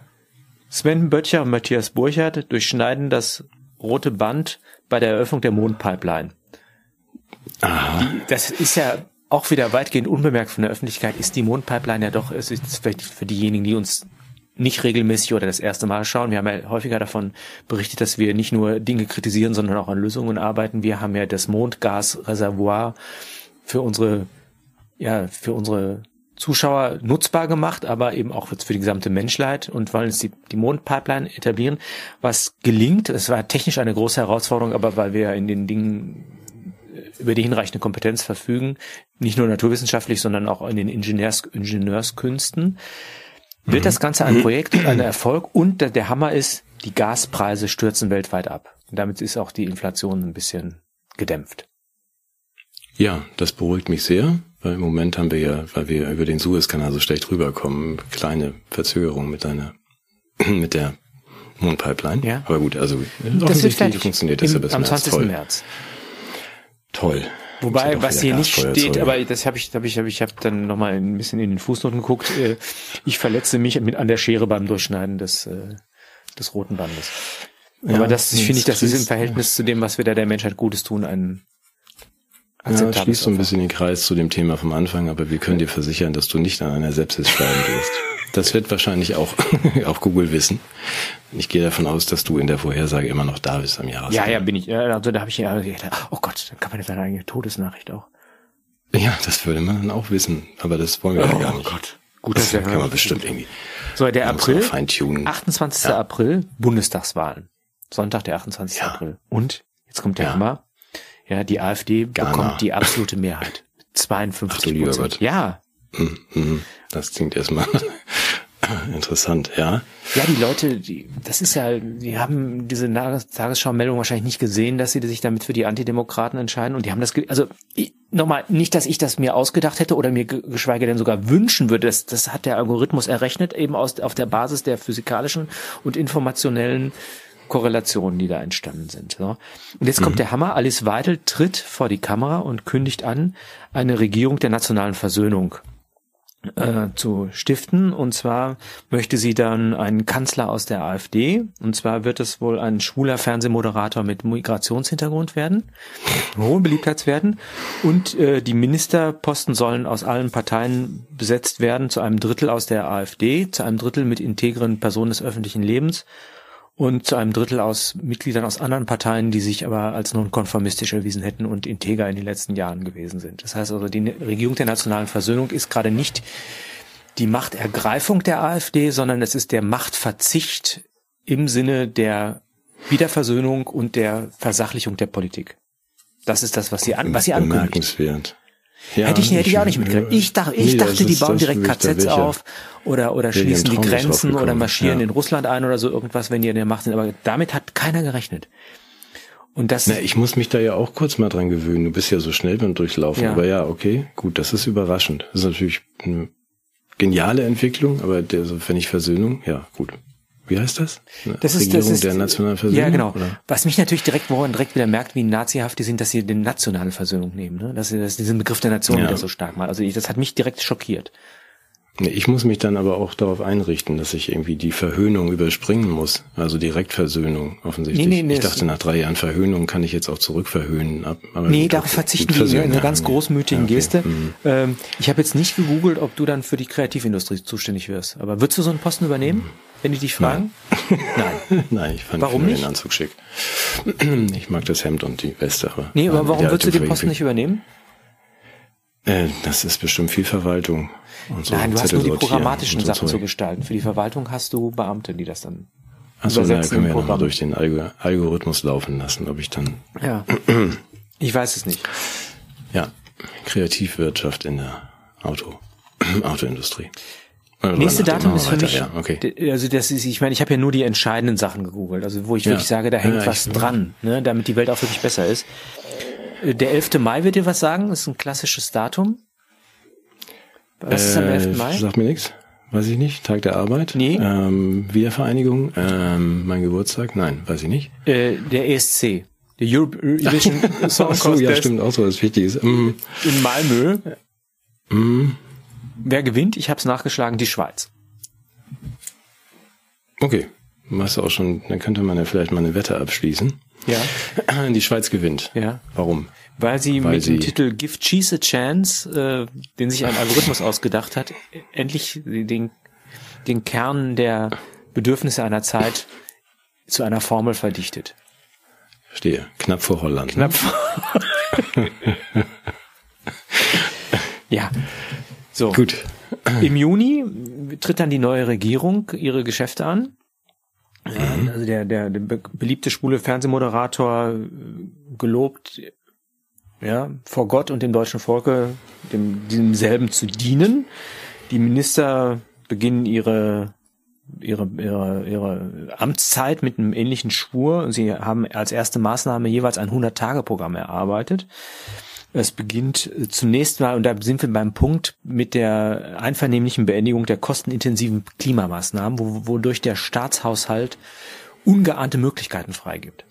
Sven Böttcher und Matthias Burchardt durchschneiden das rote Band bei der Eröffnung der Mondpipeline. Aha. Das ist ja auch wieder weitgehend unbemerkt von der Öffentlichkeit, ist die Mondpipeline ja doch, es ist vielleicht für diejenigen, die uns nicht regelmäßig oder das erste Mal schauen. Wir haben ja häufiger davon berichtet, dass wir nicht nur Dinge kritisieren, sondern auch an Lösungen arbeiten. Wir haben ja das Mondgasreservoir für unsere, ja, für unsere Zuschauer nutzbar gemacht, aber eben auch für die gesamte Menschheit und wollen jetzt die, die Mondpipeline etablieren, was gelingt. Es war technisch eine große Herausforderung, aber weil wir in den Dingen über die hinreichende Kompetenz verfügen, nicht nur naturwissenschaftlich, sondern auch in den Ingenieurs, Ingenieurskünsten, wird das Ganze ein Projekt und ein Erfolg und der, der Hammer ist, die Gaspreise stürzen weltweit ab. Und damit ist auch die Inflation ein bisschen gedämpft. Ja, das beruhigt mich sehr, weil im Moment haben wir ja, weil wir über den Suezkanal so schlecht rüberkommen, kleine Verzögerung mit deiner, mit der Mondpipeline. Ja. Aber gut, also Das wird offensichtlich funktioniert das ja bis am März. 20. Toll. März. Toll. Wobei, ja was hier nicht steht, aber das habe ich, habe ich, habe ich, habe dann noch mal ein bisschen in den Fußnoten geguckt. äh, Ich verletze mich mit an der Schere beim Durchschneiden des des, des roten Bandes. Ja, Aber das nee, finde ich, das ist im Verhältnis zu dem, was wir da der Menschheit Gutes tun, ein Ja, das schließt so ein bisschen den Kreis zu dem Thema vom Anfang, aber wir können dir versichern, dass du nicht an einer Sepsis sterben wirst. Das wird wahrscheinlich auch, auch Google wissen. Ich gehe davon aus, dass du in der Vorhersage immer noch da bist am Jahresende. Ja, ja, bin ich. Ja, Also da habe ich ja gedacht, oh Gott, dann kann man ja seine eigene Todesnachricht auch. Ja, das würde man dann auch wissen, aber das wollen wir ja gar nicht. Oh Gott. Gut, Das dass kann man bestimmt irgendwie. So, der April, feintunen. 28. Ja. April, Bundestagswahlen. Sonntag, der 28. Ja. April. Und, jetzt kommt der Ja. Hammer, ja, die AfD Ghana. bekommt die absolute Mehrheit. 52 Ach du lieber Prozent. Ja, Hm, hm, Das klingt erstmal interessant, ja. ja, die Leute, die, das ist ja, die haben diese Tages- Tagesschau-Meldung wahrscheinlich nicht gesehen, dass sie sich damit für die Antidemokraten entscheiden. Und die haben das, also nochmal, nicht, dass ich das mir ausgedacht hätte oder mir ge- geschweige denn sogar wünschen würde. Das, das hat der Algorithmus errechnet, eben aus, auf der Basis der physikalischen und informationellen Korrelationen, die da entstanden sind. Und jetzt kommt mhm. der Hammer. Alice Weidel tritt vor die Kamera und kündigt an, eine Regierung der nationalen Versöhnung äh, zu stiften. Und zwar möchte sie dann einen Kanzler aus der AfD. Und zwar wird es wohl ein schwuler Fernsehmoderator mit Migrationshintergrund werden, hohen Beliebtheitswerten. Und äh, die Ministerposten sollen aus allen Parteien besetzt werden, zu einem Drittel aus der AfD, zu einem Drittel mit integren Personen des öffentlichen Lebens und zu einem Drittel aus Mitgliedern aus anderen Parteien, die sich aber als nonkonformistisch erwiesen hätten und integer in den letzten Jahren gewesen sind. Das heißt also, die Regierung der nationalen Versöhnung ist gerade nicht die Machtergreifung der AfD, sondern es ist der Machtverzicht im Sinne der Wiederversöhnung und der Versachlichung der Politik. Das ist das, was sie an, was sie ankündigt. Bemerkenswert. Ja, hätte ich, hätte ich auch nicht mitgekriegt. Ich dachte, ich nee, dachte, die bauen direkt KZs auf oder, oder schließen die Grenzen oder marschieren ja. in Russland ein oder so irgendwas, wenn die in der Macht sind. Aber damit hat keiner gerechnet. Und das. Na, ich muss mich da ja auch kurz mal dran gewöhnen. Du bist ja so schnell beim Durchlaufen. Ja. Aber ja, okay, gut, das ist überraschend. Das ist natürlich eine geniale Entwicklung, aber der, so, wenn ich Versöhnung, ja, gut. Wie heißt das? Das ist, Regierung das ist, der nationalen Versöhnung? Ja, genau. Oder? Was mich natürlich direkt, woran direkt wieder merkt, wie nazihaft die sind, dass sie den nationale Versöhnung nehmen, ne? Dass sie dass diesen Begriff der Nation ja. wieder so stark mal. Also ich, das hat mich direkt schockiert. Ich muss mich dann aber auch darauf einrichten, dass ich irgendwie die Verhöhnung überspringen muss. Also Direktversöhnung offensichtlich. Nee, nee, nee, ich dachte, nach drei Jahren Verhöhnung kann ich jetzt auch zurückverhöhnen. Aber nee, darauf verzichten die in einer ganz großmütigen okay. Geste. Mhm. Ähm, ich habe jetzt nicht gegoogelt, ob du dann für die Kreativindustrie zuständig wirst. Aber würdest du so einen Posten übernehmen? Mhm wenn die dich fragen? Nein. Nein. Nein, ich fand warum nicht? den Anzug schick. Ich mag das Hemd und die Weste. Aber nee, aber warum würdest du den Posten nicht übernehmen? Äh, das ist bestimmt viel Verwaltung. Und so Nein, du hast nur die programmatischen so Sachen zu gestalten. Für die Verwaltung hast du Beamte, die das dann Achso, da können wir ja nochmal durch den Algorithmus laufen lassen, ob ich dann... Ja, ich weiß es nicht. Ja, Kreativwirtschaft in der Auto, Autoindustrie. Nächste Datum ist für mich, ja, okay. also das ist, ich meine, ich habe ja nur die entscheidenden Sachen gegoogelt, also wo ich ja. wirklich sage, da hängt ja, was dran, ne, damit die Welt auch wirklich besser ist. Äh, der 11. Mai wird dir was sagen, das ist ein klassisches Datum. Was äh, ist am 11. Äh, Mai? Sagt mir nichts. Weiß ich nicht. Tag der Arbeit? Nee. Ähm, Wiedervereinigung? Ähm, mein Geburtstag? Nein, weiß ich nicht. Äh, der ESC. Der Eurovision Song Contest. so, ja, stimmt, auch so was Wichtiges. Mm. In Malmö. Mm. Wer gewinnt? Ich habe es nachgeschlagen, die Schweiz. Okay. Machst du auch schon, dann könnte man ja vielleicht mal eine Wette abschließen. Ja. Die Schweiz gewinnt. Ja. Warum? Weil sie Weil mit sie dem Titel Give Cheese a Chance, äh, den sich ein Algorithmus ausgedacht hat, endlich den, den Kern der Bedürfnisse einer Zeit zu einer Formel verdichtet. Verstehe. Knapp vor Holland. Knapp ne? vor Ja. So. Gut. Im Juni tritt dann die neue Regierung ihre Geschäfte an. Mhm. Also der, der, der beliebte schwule Fernsehmoderator äh, gelobt, ja, vor Gott und dem deutschen Volke dem, demselben zu dienen. Die Minister beginnen ihre ihre, ihre, ihre Amtszeit mit einem ähnlichen Schwur. Sie haben als erste Maßnahme jeweils ein 100-Tage-Programm erarbeitet. Es beginnt äh, zunächst mal, und da sind wir beim Punkt mit der einvernehmlichen Beendigung der kostenintensiven Klimamaßnahmen, wo, wodurch der Staatshaushalt ungeahnte Möglichkeiten freigibt.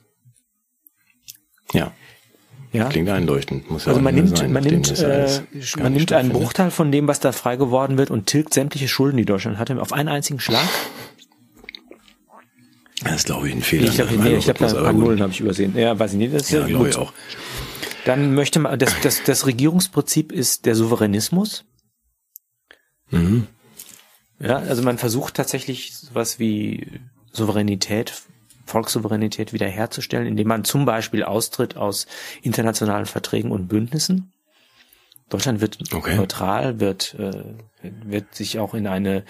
Ja. Ja. Klingt einleuchtend. Muss ja also man nimmt, sein, man nimmt, äh, man nimmt einen Bruchteil von dem, was da frei geworden wird und tilgt sämtliche Schulden, die Deutschland hatte, auf einen einzigen Schlag. Das ist, glaube ich, ein Fehler. Ich glaube, nee, ich glaube, ein paar Nullen habe ich übersehen. Ja, weiß ich nicht. Das ist ja, ja glaube ich auch. Dann möchte man, das, das, das Regierungsprinzip ist der Souveränismus. Mhm. Ja, also man versucht tatsächlich sowas wie Souveränität, Volkssouveränität wiederherzustellen, indem man zum Beispiel austritt aus internationalen Verträgen und Bündnissen. Deutschland wird okay. neutral, wird, äh, wird sich auch in eine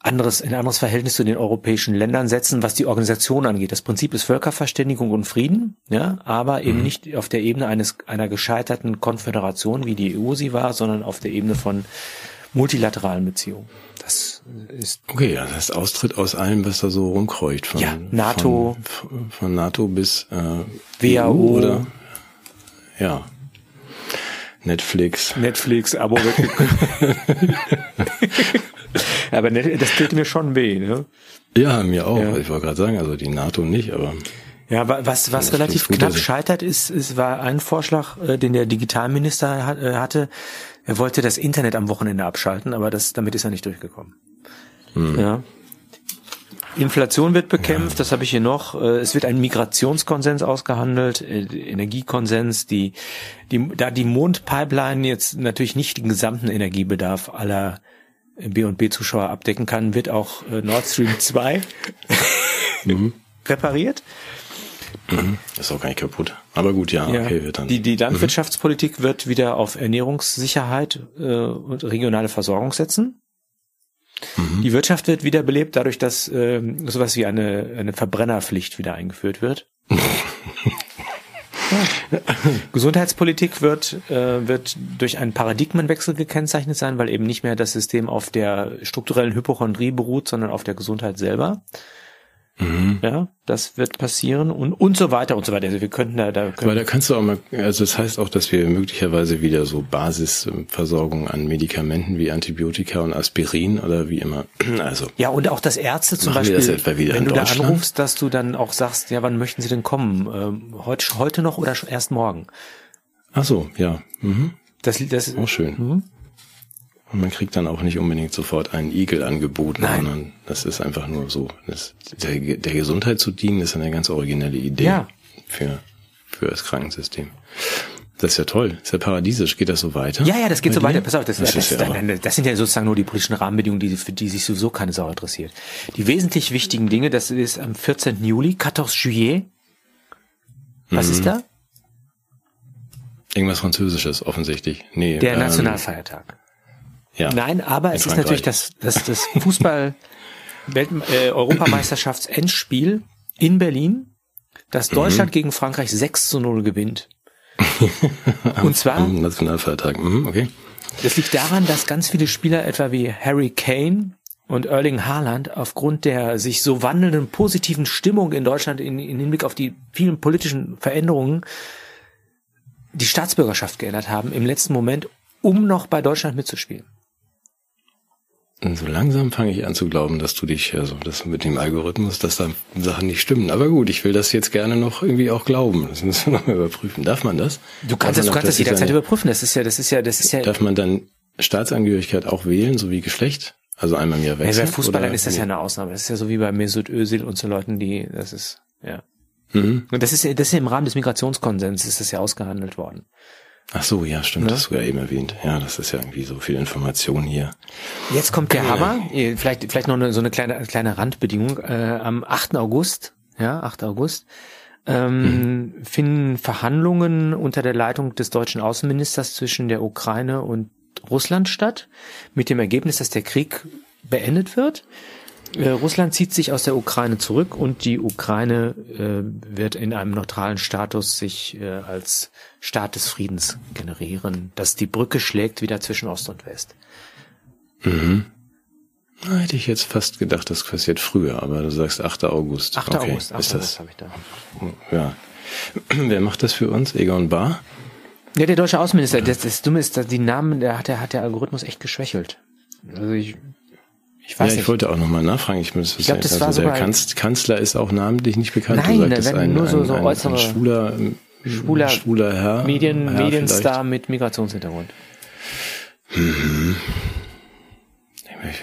anderes, ein anderes Verhältnis zu den europäischen Ländern setzen, was die Organisation angeht. Das Prinzip ist Völkerverständigung und Frieden, ja, aber eben mhm. nicht auf der Ebene eines, einer gescheiterten Konföderation, wie die EU sie war, sondern auf der Ebene von multilateralen Beziehungen. Das ist. Okay, ja, das Austritt aus allem, was da so rumkreucht. Von, ja, NATO. Von, von NATO bis, äh, WHO. EU oder, ja. Netflix. Netflix, Abo aber ne, das tut mir schon weh, ne? Ja, mir auch. Ja. Ich wollte gerade sagen, also die NATO nicht, aber. Ja, was, was relativ knapp scheitert, ist, ist, war ein Vorschlag, äh, den der Digitalminister hat, äh, hatte. Er wollte das Internet am Wochenende abschalten, aber das, damit ist er nicht durchgekommen. Hm. Ja. Inflation wird bekämpft, ja. das habe ich hier noch. Äh, es wird ein Migrationskonsens ausgehandelt, äh, Energiekonsens, die, die, da die Mondpipeline jetzt natürlich nicht den gesamten Energiebedarf aller B&B Zuschauer abdecken kann, wird auch äh, Nord Stream 2 mhm. repariert. Mhm. Ist auch gar nicht kaputt. Aber gut, ja, ja. okay, wird dann. Die, die Landwirtschaftspolitik mhm. wird wieder auf Ernährungssicherheit äh, und regionale Versorgung setzen. Mhm. Die Wirtschaft wird wiederbelebt dadurch, dass äh, sowas wie eine, eine Verbrennerpflicht wieder eingeführt wird. Gesundheitspolitik wird, äh, wird durch einen Paradigmenwechsel gekennzeichnet sein, weil eben nicht mehr das System auf der strukturellen Hypochondrie beruht, sondern auf der Gesundheit selber. Mhm. Ja, das wird passieren und, und so weiter und so weiter. Also wir könnten da, da können Aber da kannst du auch mal, also das heißt auch, dass wir möglicherweise wieder so Basisversorgung an Medikamenten wie Antibiotika und Aspirin oder wie immer. Also. Ja, und auch das Ärzte zum Beispiel, wenn du da anrufst, dass du dann auch sagst, ja, wann möchten sie denn kommen? Ähm, heute, heute noch oder erst morgen? Ach so, ja. Mhm. Das, das, auch schön. Mhm. Und man kriegt dann auch nicht unbedingt sofort einen Igel angeboten, Nein. sondern das ist einfach nur so. Das, der, der Gesundheit zu dienen, ist eine ganz originelle Idee ja. für, für das Krankensystem. Das ist ja toll. Das ist ja paradiesisch. Geht das so weiter? Ja, ja, das geht so dir? weiter. Pass auf, das, das, das, ja das, sind ja sozusagen nur die politischen Rahmenbedingungen, die, für die sich sowieso keine Sau interessiert. Die wesentlich wichtigen Dinge, das ist am 14. Juli, 14 Juillet. Was mhm. ist da? Irgendwas Französisches, offensichtlich. Nee, Der ähm, Nationalfeiertag. Ja, Nein, aber es Frankreich. ist natürlich das, das, das Fußball Welt, äh, Europameisterschaftsendspiel in Berlin, das mhm. Deutschland mhm. gegen Frankreich 6 zu 0 gewinnt. Und zwar am Nationalfeiertag. Mhm, okay. Das liegt daran, dass ganz viele Spieler etwa wie Harry Kane und Erling Haaland aufgrund der sich so wandelnden positiven Stimmung in Deutschland in, in Hinblick auf die vielen politischen Veränderungen die Staatsbürgerschaft geändert haben im letzten Moment, um noch bei Deutschland mitzuspielen. So langsam fange ich an zu glauben, dass du dich, also das mit dem Algorithmus, dass da Sachen nicht stimmen. Aber gut, ich will das jetzt gerne noch irgendwie auch glauben. Das müssen wir noch überprüfen. Darf man das? Du kannst das, du kannst das jederzeit überprüfen. Das ist ja, das ist ja, das ist ja. Darf man dann Staatsangehörigkeit auch wählen, so wie Geschlecht? Also einmal im Jahr wechseln? Ja, bei Fußballern ist das ja eine Ausnahme. Das ist ja so wie bei Mesut Özil und so Leuten, die, das ist, ja. Mhm. Und das ist, das ist ja im Rahmen des Migrationskonsens ist das ja ausgehandelt worden. Ach so, ja, stimmt, ja. das hast du ja eben erwähnt. Ja, das ist ja irgendwie so viel Information hier. Jetzt kommt der Hammer, vielleicht, vielleicht noch eine, so eine kleine, kleine Randbedingung. Äh, am 8. August, ja, 8. August, ähm, mhm. finden Verhandlungen unter der Leitung des deutschen Außenministers zwischen der Ukraine und Russland statt, mit dem Ergebnis, dass der Krieg beendet wird. Äh, Russland zieht sich aus der Ukraine zurück und die Ukraine äh, wird in einem neutralen Status sich äh, als Staat des Friedens generieren, dass die Brücke schlägt wieder zwischen Ost und West. Mhm. Na, hätte ich jetzt fast gedacht, das passiert früher, aber du sagst 8. August. 8. Okay, August, 8. ist das? habe ich da. Ja. Wer macht das für uns? Egon Bahr? Ja, der deutsche Außenminister. Das, das Dumme ist, dass die Namen, der hat, der hat der Algorithmus echt geschwächelt. Also ich ich weiß ja, ich nicht. wollte auch nochmal nachfragen. Ich, muss, ich glaube, das also war der Kanz, Kanzler ist auch namentlich nicht bekannt. Nein, da werden nur so, so ein, äußere ein schwuler, schwuler, schwuler Herr, Medien, Herr Medienstar vielleicht. mit Migrationshintergrund. Mhm.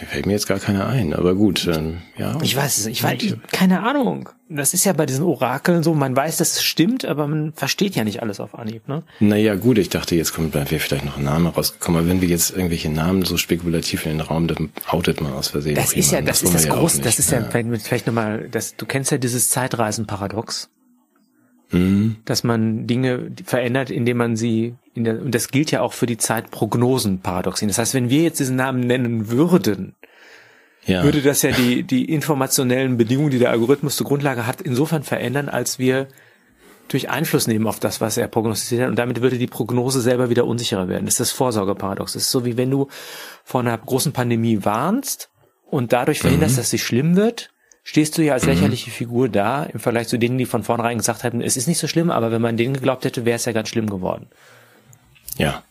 Fällt mir jetzt gar keiner ein, aber gut, ähm, ja. Ich weiß es, ich weiß, ich, keine Ahnung. Das ist ja bei diesen Orakeln so, man weiß, dass es stimmt, aber man versteht ja nicht alles auf Anhieb, ne? Naja, gut, ich dachte, jetzt kommt, wäre vielleicht noch ein Name rausgekommen, aber wenn wir jetzt irgendwelche Namen so spekulativ in den Raum, dann outet man aus Versehen. Das ist ja, das, das ist das Große, das ist ja, ja vielleicht nochmal, das, du kennst ja dieses Zeitreisenparadox. Mhm. Dass man Dinge verändert, indem man sie in der, und das gilt ja auch für die Zeitprognosen-Paradoxien. Das heißt, wenn wir jetzt diesen Namen nennen würden, ja. würde das ja die, die informationellen Bedingungen, die der Algorithmus zur Grundlage hat, insofern verändern, als wir durch Einfluss nehmen auf das, was er prognostiziert hat. Und damit würde die Prognose selber wieder unsicherer werden. Das ist das Vorsorgeparadox. Das ist so, wie wenn du vor einer großen Pandemie warnst und dadurch verhinderst, mhm. dass sie schlimm wird, stehst du ja als mhm. lächerliche Figur da im Vergleich zu denen, die von vornherein gesagt hätten, es ist nicht so schlimm, aber wenn man denen geglaubt hätte, wäre es ja ganz schlimm geworden. Ja.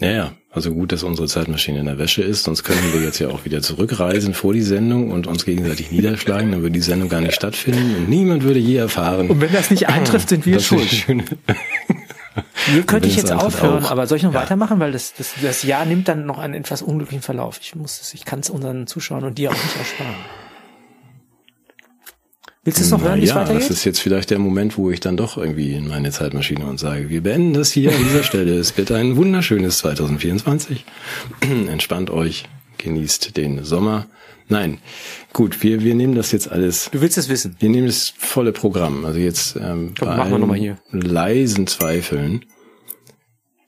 Ja, ja. Also gut, dass unsere Zeitmaschine in der Wäsche ist, sonst könnten wir jetzt ja auch wieder zurückreisen vor die Sendung und uns gegenseitig niederschlagen, dann würde die Sendung gar nicht stattfinden und niemand würde je erfahren. Und wenn das nicht eintrifft, sind wir schuld. Hier könnte ich jetzt aufhören, auch. aber soll ich noch ja. weitermachen, weil das, das, das Jahr nimmt dann noch einen etwas unglücklichen Verlauf. Ich muss es, ich kann es unseren Zuschauern und dir auch nicht ersparen. Willst du es noch hören, wie es ja, weitergeht? Das ist jetzt vielleicht der Moment, wo ich dann doch irgendwie in meine Zeitmaschine und sage, wir beenden das hier an dieser Stelle. Es wird ein wunderschönes 2024. Entspannt euch, genießt den Sommer. Nein, gut, wir, wir nehmen das jetzt alles. Du willst es wissen? Wir nehmen das volle Programm. Also jetzt ähm, Komm, bei machen wir noch mal hier. leisen Zweifeln.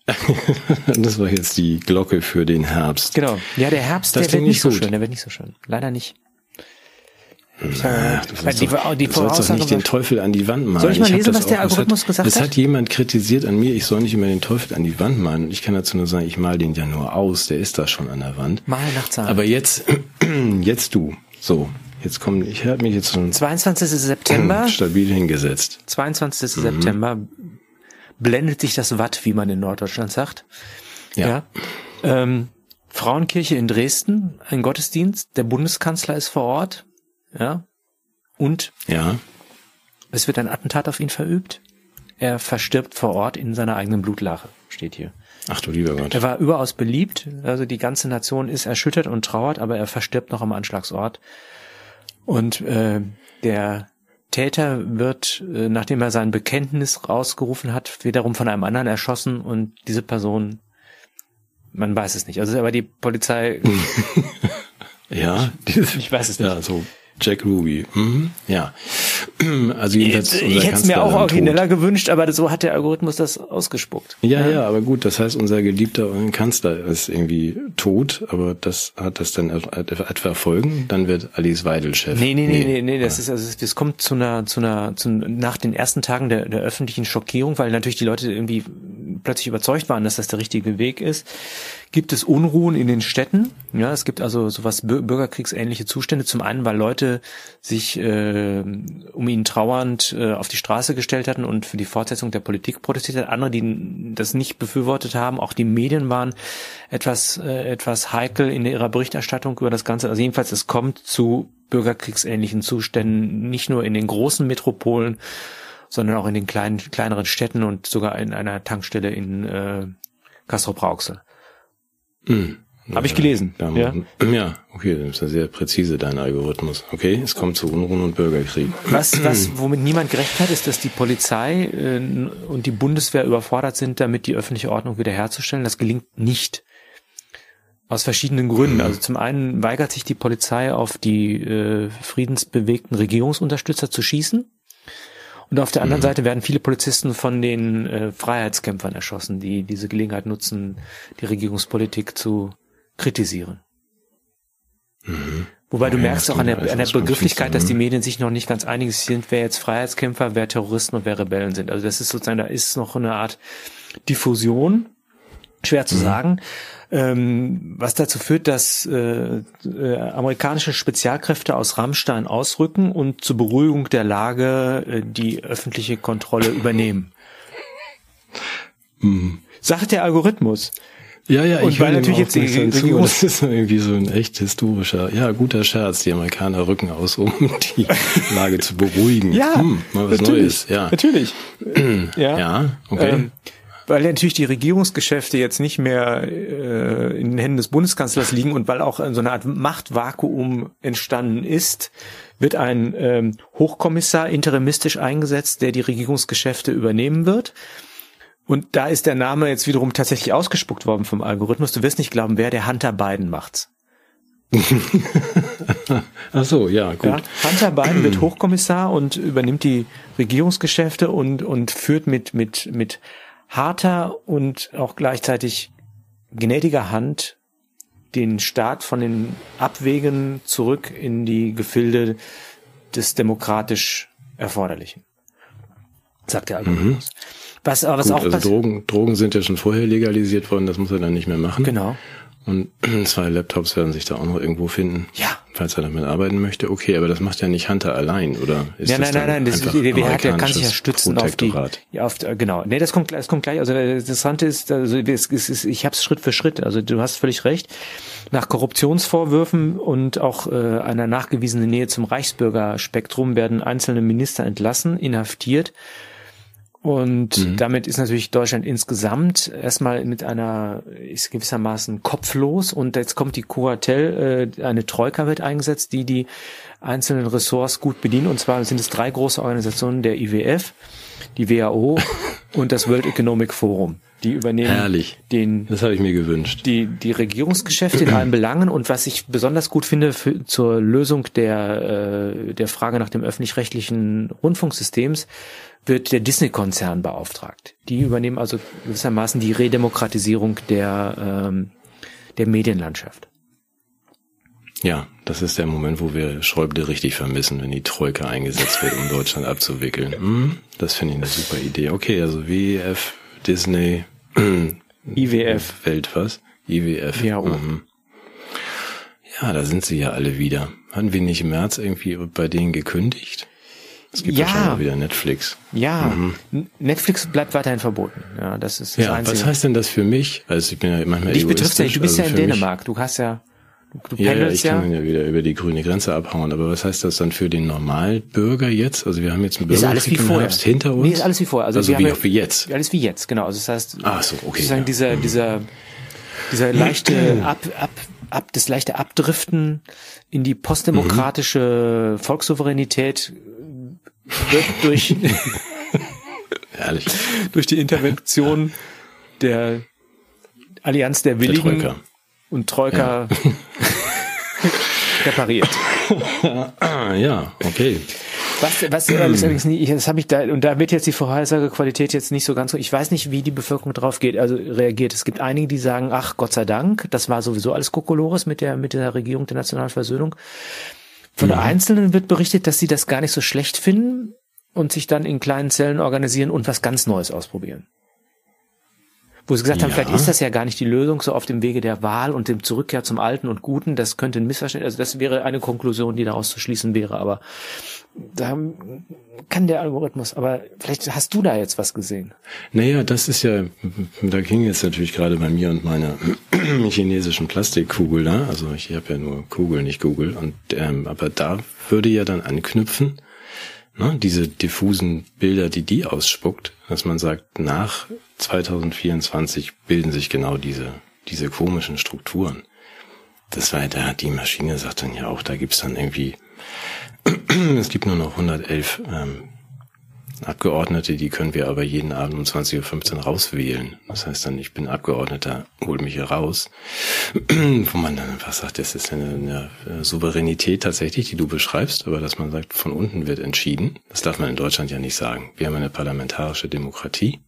das war jetzt die Glocke für den Herbst. Genau. Ja, der Herbst, das der wird nicht so schön. Der wird nicht so schön. Leider nicht. Ja, du sollst, die, doch, die du doch nicht den Teufel an die Wand malen. Soll ich mal ich lesen, was der Algorithmus hat, gesagt hat? Es hat jemand kritisiert an mir, ich soll nicht immer den Teufel an die Wand malen. Ich kann dazu nur sagen, ich mal den ja nur aus, der ist da schon an der Wand. Mal nach Zahlen. Aber jetzt, jetzt du. So, jetzt kommen, ich habe mich jetzt schon 22. September stabil hingesetzt. 22. Mhm. September blendet sich das Watt, wie man in Norddeutschland sagt. Ja. ja. Ähm, Frauenkirche in Dresden, ein Gottesdienst, der Bundeskanzler ist vor Ort, ja. Und ja. es wird ein Attentat auf ihn verübt. Er verstirbt vor Ort in seiner eigenen Blutlache, steht hier. Ach du lieber Gott. Er war überaus beliebt, also die ganze Nation ist erschüttert und trauert, aber er verstirbt noch am Anschlagsort. Und äh, der Täter wird, äh, nachdem er sein Bekenntnis rausgerufen hat, wiederum von einem anderen erschossen und diese Person, man weiß es nicht. Also aber die Polizei. ja, ich, ich weiß es nicht. Ja, so Jack Ruby. Mhm. Ja. Also jedenfalls ich, ich hätte es mir auch origineller gewünscht, aber so hat der Algorithmus das ausgespuckt. Ja, ja, ja, aber gut, das heißt, unser geliebter Kanzler ist irgendwie tot, aber das hat das dann etwa Folgen? Dann wird Alice Weidel Chef. Nee, nee, nee, nee, nee, das ist also das kommt zu einer zu einer zu, nach den ersten Tagen der, der öffentlichen Schockierung, weil natürlich die Leute irgendwie plötzlich überzeugt waren, dass das der richtige Weg ist gibt es Unruhen in den Städten. Ja, es gibt also sowas bürgerkriegsähnliche Zustände. Zum einen, weil Leute sich äh, um ihn trauernd äh, auf die Straße gestellt hatten und für die Fortsetzung der Politik protestiert hatten. Andere, die das nicht befürwortet haben. Auch die Medien waren etwas äh, etwas heikel in ihrer Berichterstattung über das Ganze. Also jedenfalls, es kommt zu bürgerkriegsähnlichen Zuständen, nicht nur in den großen Metropolen, sondern auch in den kleinen kleineren Städten und sogar in einer Tankstelle in äh, Castro-Brauxel. Mhm. Habe ich gelesen. Ja, ja? ja, okay, das ist ja sehr präzise, dein Algorithmus. Okay, es kommt zu Unruhen und Bürgerkrieg. Was, was, womit niemand gerechnet hat, ist, dass die Polizei äh, und die Bundeswehr überfordert sind, damit die öffentliche Ordnung wiederherzustellen. Das gelingt nicht. Aus verschiedenen Gründen. Mhm. Also zum einen weigert sich die Polizei auf die äh, friedensbewegten Regierungsunterstützer zu schießen. Und auf der anderen mhm. Seite werden viele Polizisten von den äh, Freiheitskämpfern erschossen, die diese Gelegenheit nutzen, die Regierungspolitik zu kritisieren. Mhm. Wobei ja, du merkst auch an der, an der Begrifflichkeit, dass die Medien sich noch nicht ganz einig sind, wer jetzt Freiheitskämpfer, wer Terroristen und wer Rebellen sind. Also das ist sozusagen, da ist noch eine Art Diffusion, schwer zu mhm. sagen ähm, was dazu führt, dass äh, äh, amerikanische Spezialkräfte aus Rammstein ausrücken und zur Beruhigung der Lage äh, die öffentliche Kontrolle übernehmen. Mhm. Sagt der Algorithmus. Ja, ja, ich weil natürlich jetzt die Regierung das ist irgendwie so ein echt historischer, ja, guter Scherz. Die Amerikaner rücken aus, um die Lage zu beruhigen. Ja, hm, mal was Neues. Ja, natürlich. ja, ja, okay. Ähm, weil natürlich die Regierungsgeschäfte jetzt nicht mehr äh, in den Händen des Bundeskanzlers liegen und weil auch so eine Art Machtvakuum entstanden ist, wird ein ähm, Hochkommissar interimistisch eingesetzt, der die Regierungsgeschäfte übernehmen wird. Und da ist der Name jetzt wiederum tatsächlich ausgespuckt worden vom Algorithmus. Du wirst nicht glauben, wer der Hunter Biden macht's. Ach so, ja, gut. Ja, Hunter Biden wird Hochkommissar und übernimmt die Regierungsgeschäfte und, und führt mit, mit, mit harter und auch gleichzeitig gnädiger Hand den Staat von den Abwegen zurück in die Gefilde des demokratisch Erforderlichen, sagt der Algorithmus. Mhm. Was, was Gut, auch also Drogen, Drogen sind ja schon vorher legalisiert worden, das muss er dann nicht mehr machen. Genau. Und zwei Laptops werden sich da auch noch irgendwo finden. Ja. falls er damit arbeiten möchte. Okay, aber das macht ja nicht Hunter allein, oder? Ist ja, nein, nein, nein, das, der, der, der kann sich ja stützen auf die, auf, genau. Nee, das kommt, das kommt gleich. Also das Interessante ist, also es ist, ich habe es Schritt für Schritt. Also du hast völlig recht. Nach Korruptionsvorwürfen und auch äh, einer nachgewiesenen Nähe zum Reichsbürgerspektrum werden einzelne Minister entlassen, inhaftiert und mhm. damit ist natürlich Deutschland insgesamt erstmal mit einer, ist gewissermaßen kopflos und jetzt kommt die Coatel, äh, eine Troika wird eingesetzt, die die einzelnen Ressorts gut bedienen und zwar sind es drei große Organisationen, der IWF, die WHO und das World Economic Forum. Die übernehmen Herrlich. den. Das habe ich mir gewünscht. Die, die Regierungsgeschäfte in allen Belangen und was ich besonders gut finde für, zur Lösung der, äh, der Frage nach dem öffentlich-rechtlichen Rundfunksystems wird der Disney-Konzern beauftragt. Die übernehmen also gewissermaßen die Redemokratisierung der, ähm, der Medienlandschaft. Ja, das ist der Moment, wo wir Schäuble richtig vermissen, wenn die Troika eingesetzt wird, um Deutschland abzuwickeln. Hm, das finde ich eine super Idee. Okay, also WEF, Disney, IWF. Welt was? IWF. Ja, oh. mhm. ja, da sind sie ja alle wieder. Hatten wir nicht im März irgendwie bei denen gekündigt? Es gibt ja, ja schon wieder Netflix. Ja, mhm. Netflix bleibt weiterhin verboten. Ja, das ist das ja, Einzige. Was heißt denn das für mich? Also ich bin ja manchmal Dich betrifft ja. Du bist also ja in Dänemark. Du hast ja Du, ja, ja, ich kann ja. ja wieder über die grüne Grenze abhauen. Aber was heißt das dann für den Normalbürger jetzt? Also wir haben jetzt einen Bürgerkrieg im Herbst hinter uns. Nee, ist alles wie vorher. Also, also wie, auch wie jetzt. Alles wie jetzt, genau. Also das heißt, Ach so, okay, sozusagen ja. dieser, mhm. dieser, dieser leichte ab, ab, ab, das leichte Abdriften in die postdemokratische mhm. Volkssouveränität wird durch, Herrlich. durch die Intervention der Allianz der Willigen der und Troika ja. repariert. ja, okay. Was, was allerdings nicht, das habe ich da, und da wird jetzt die Vorhersagequalität jetzt nicht so ganz, ich weiß nicht, wie die Bevölkerung drauf geht, also reagiert. Es gibt einige, die sagen, ach, Gott sei Dank, das war sowieso alles Kokolores mit der, mit der Regierung der nationalen Versöhnung. Von ja. Einzelnen wird berichtet, dass sie das gar nicht so schlecht finden und sich dann in kleinen Zellen organisieren und was ganz Neues ausprobieren. Wo sie gesagt ja. haben, vielleicht ist das ja gar nicht die Lösung so auf dem Wege der Wahl und dem Zurückkehr zum Alten und Guten. Das könnte ein Missverständnis, also das wäre eine Konklusion, die daraus zu schließen wäre. Aber da kann der Algorithmus, aber vielleicht hast du da jetzt was gesehen. Naja, das ist ja, da ging jetzt natürlich gerade bei mir und meiner chinesischen Plastikkugel da, also ich habe ja nur Kugel, nicht Google, und ähm, aber da würde ja dann anknüpfen, ne, diese diffusen Bilder, die die ausspuckt, dass man sagt, nach 2024 bilden sich genau diese, diese komischen Strukturen. Das war, da hat die Maschine sagt dann ja auch, da gibt's dann irgendwie es gibt nur noch 111 ähm, Abgeordnete, die können wir aber jeden Abend um 20.15 Uhr rauswählen. Das heißt dann, ich bin Abgeordneter, hol mich hier raus. Wo man dann einfach sagt, das ist eine, eine Souveränität tatsächlich, die du beschreibst, aber dass man sagt, von unten wird entschieden. Das darf man in Deutschland ja nicht sagen. Wir haben eine parlamentarische Demokratie.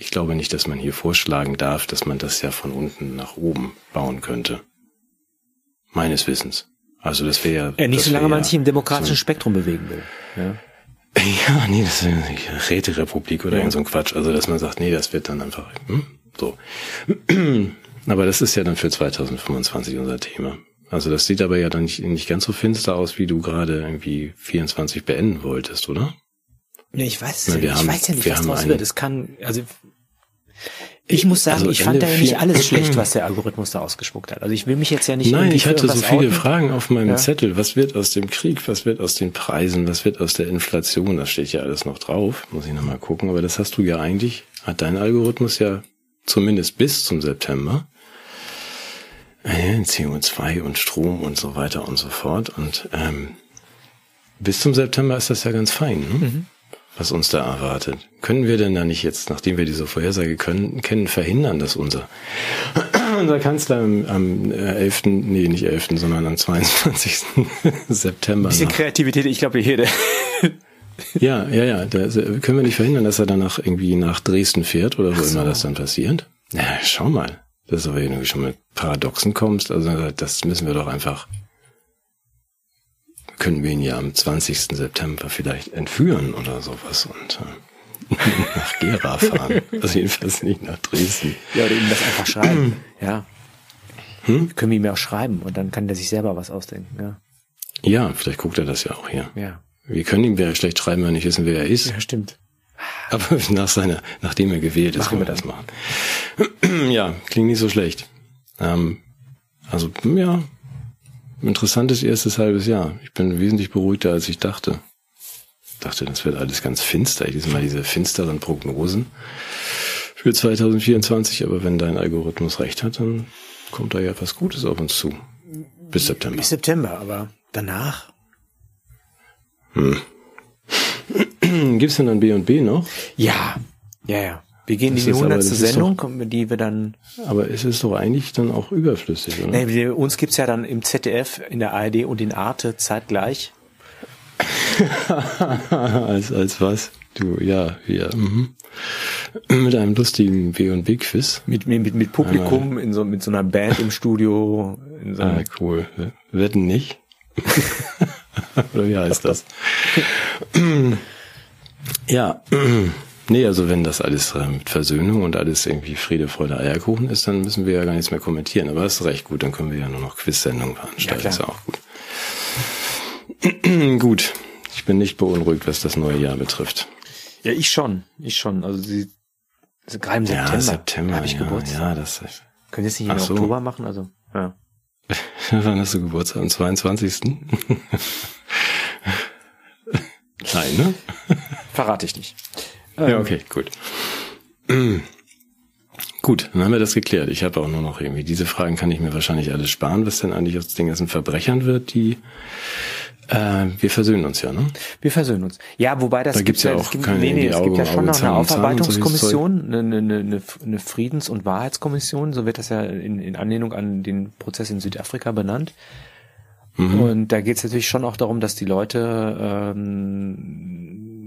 Ich glaube nicht, dass man hier vorschlagen darf, dass man das ja von unten nach oben bauen könnte. Meines Wissens. Also das wäre ja nicht, solange man sich im demokratischen so Spektrum bewegen will. Ja. Ja, nee, das ist eine Räterepublik oder ja. irgend so ein Quatsch. Also, dass man sagt, nee, das wird dann einfach hm, so. Aber das ist ja dann für 2025 unser Thema. Also das sieht aber ja dann nicht, nicht ganz so finster aus, wie du gerade irgendwie 24 beenden wolltest, oder? Nee, ich weiß, ja, ich haben, weiß ja nicht, was draus wird. Es kann, also ich muss sagen, also ich fand da ja nicht alles schlecht, was der Algorithmus da ausgespuckt hat. Also ich will mich jetzt ja nicht. Nein, ich hatte so viele outen. Fragen auf meinem ja. Zettel. Was wird aus dem Krieg? Was wird aus den Preisen? Was wird aus der Inflation? Das steht ja alles noch drauf. Muss ich nochmal gucken. Aber das hast du ja eigentlich, hat dein Algorithmus ja zumindest bis zum September. CO2 und Strom und so weiter und so fort. Und ähm, bis zum September ist das ja ganz fein. Ne? Mhm was uns da erwartet. Können wir denn da nicht jetzt, nachdem wir diese Vorhersage können, kennen, verhindern, dass unser, unser Kanzler am, am 11., äh, nee, nicht 11., sondern am 22. September. Ein bisschen Kreativität, ich glaube, jede. ja, ja, ja. Da können wir nicht verhindern, dass er danach irgendwie nach Dresden fährt oder wo so. immer das dann passiert. Ja, schau mal. Das ist aber irgendwie schon mit Paradoxen kommst. Also das müssen wir doch einfach können wir ihn ja am 20. September vielleicht entführen oder sowas und äh, nach Gera fahren. Also jedenfalls nicht nach Dresden. Ja, oder ihm das einfach schreiben. ja. Hm? Können wir ihm ja auch schreiben und dann kann der sich selber was ausdenken. Ja. Ja, vielleicht guckt er das ja auch hier. Ja. Wir können ihm ja schlecht schreiben, wenn wir nicht wissen, wer er ist. Ja, stimmt. Aber nach seiner, nachdem er gewählt ist, können wir wir das machen. ja, klingt nicht so schlecht. Ähm, also, ja, interessantes erstes halbes Jahr. Ich bin wesentlich beruhigter, als ich dachte. Ich dachte, das wird alles ganz finster. Diesmal diese finsteren Prognosen für 2024. Aber wenn dein Algorithmus recht hat, dann kommt da ja was Gutes auf uns zu. Bis September. Bis September, aber danach? Gibt's denn dann B und B noch? Ja. Ja, ja. Wir gehen Das in die ist aber- hundertste das ist Sendung, die wir dann, Aber es ist doch eigentlich dann auch überflüssig, oder? nee, uns gibt's ja dann im ZDF, in der ARD und in Arte zeitgleich. als, als was? Du, ja, wir, mhm. Mit einem lustigen B und B Quiz. Mit, mit, mit Publikum, in so, mit so einer Band im Studio, in so Ah, cool. Wetten nicht? Oder wie heißt das? ja. Nee, also wenn das alles äh, mit Versöhnung und alles irgendwie Friede, Freude, Eierkuchen ist, dann müssen wir ja gar nichts mehr kommentieren. Aber das ist recht gut, dann können wir ja nur noch Quiz-Sendungen veranstalten. Ja, ist ja auch gut. gut. Ich bin nicht beunruhigt, was das neue Jahr betrifft. ja, ich schon, ich schon, also sie, also gerade im September, ja, September. habe ich ja, Geburtstag. Ja, das Können wir jetzt nicht im so. Oktober machen, also, ja. Wann hast du Geburtstag? Am 22. Nein, ne? Verrate ich nicht. Ja, okay, gut. Gut, dann haben wir das geklärt. Ich habe auch nur noch irgendwie, diese Fragen kann ich mir wahrscheinlich alles sparen, was denn eigentlich aus den ganzen Verbrechern wird, die äh, wir versöhnen uns ja, ne? Wir versöhnen uns. Ja, wobei das Da gibt's ja es auch gibt, keine nee, nee, es gibt ja schon Auge, noch eine Aufarbeitungskommission, eine, eine, eine, eine Friedens- und Wahrheitskommission, so wird das ja in, in Anlehnung an den Prozess in Südafrika benannt. Mhm. Und da geht es natürlich schon auch darum, dass die Leute ähm,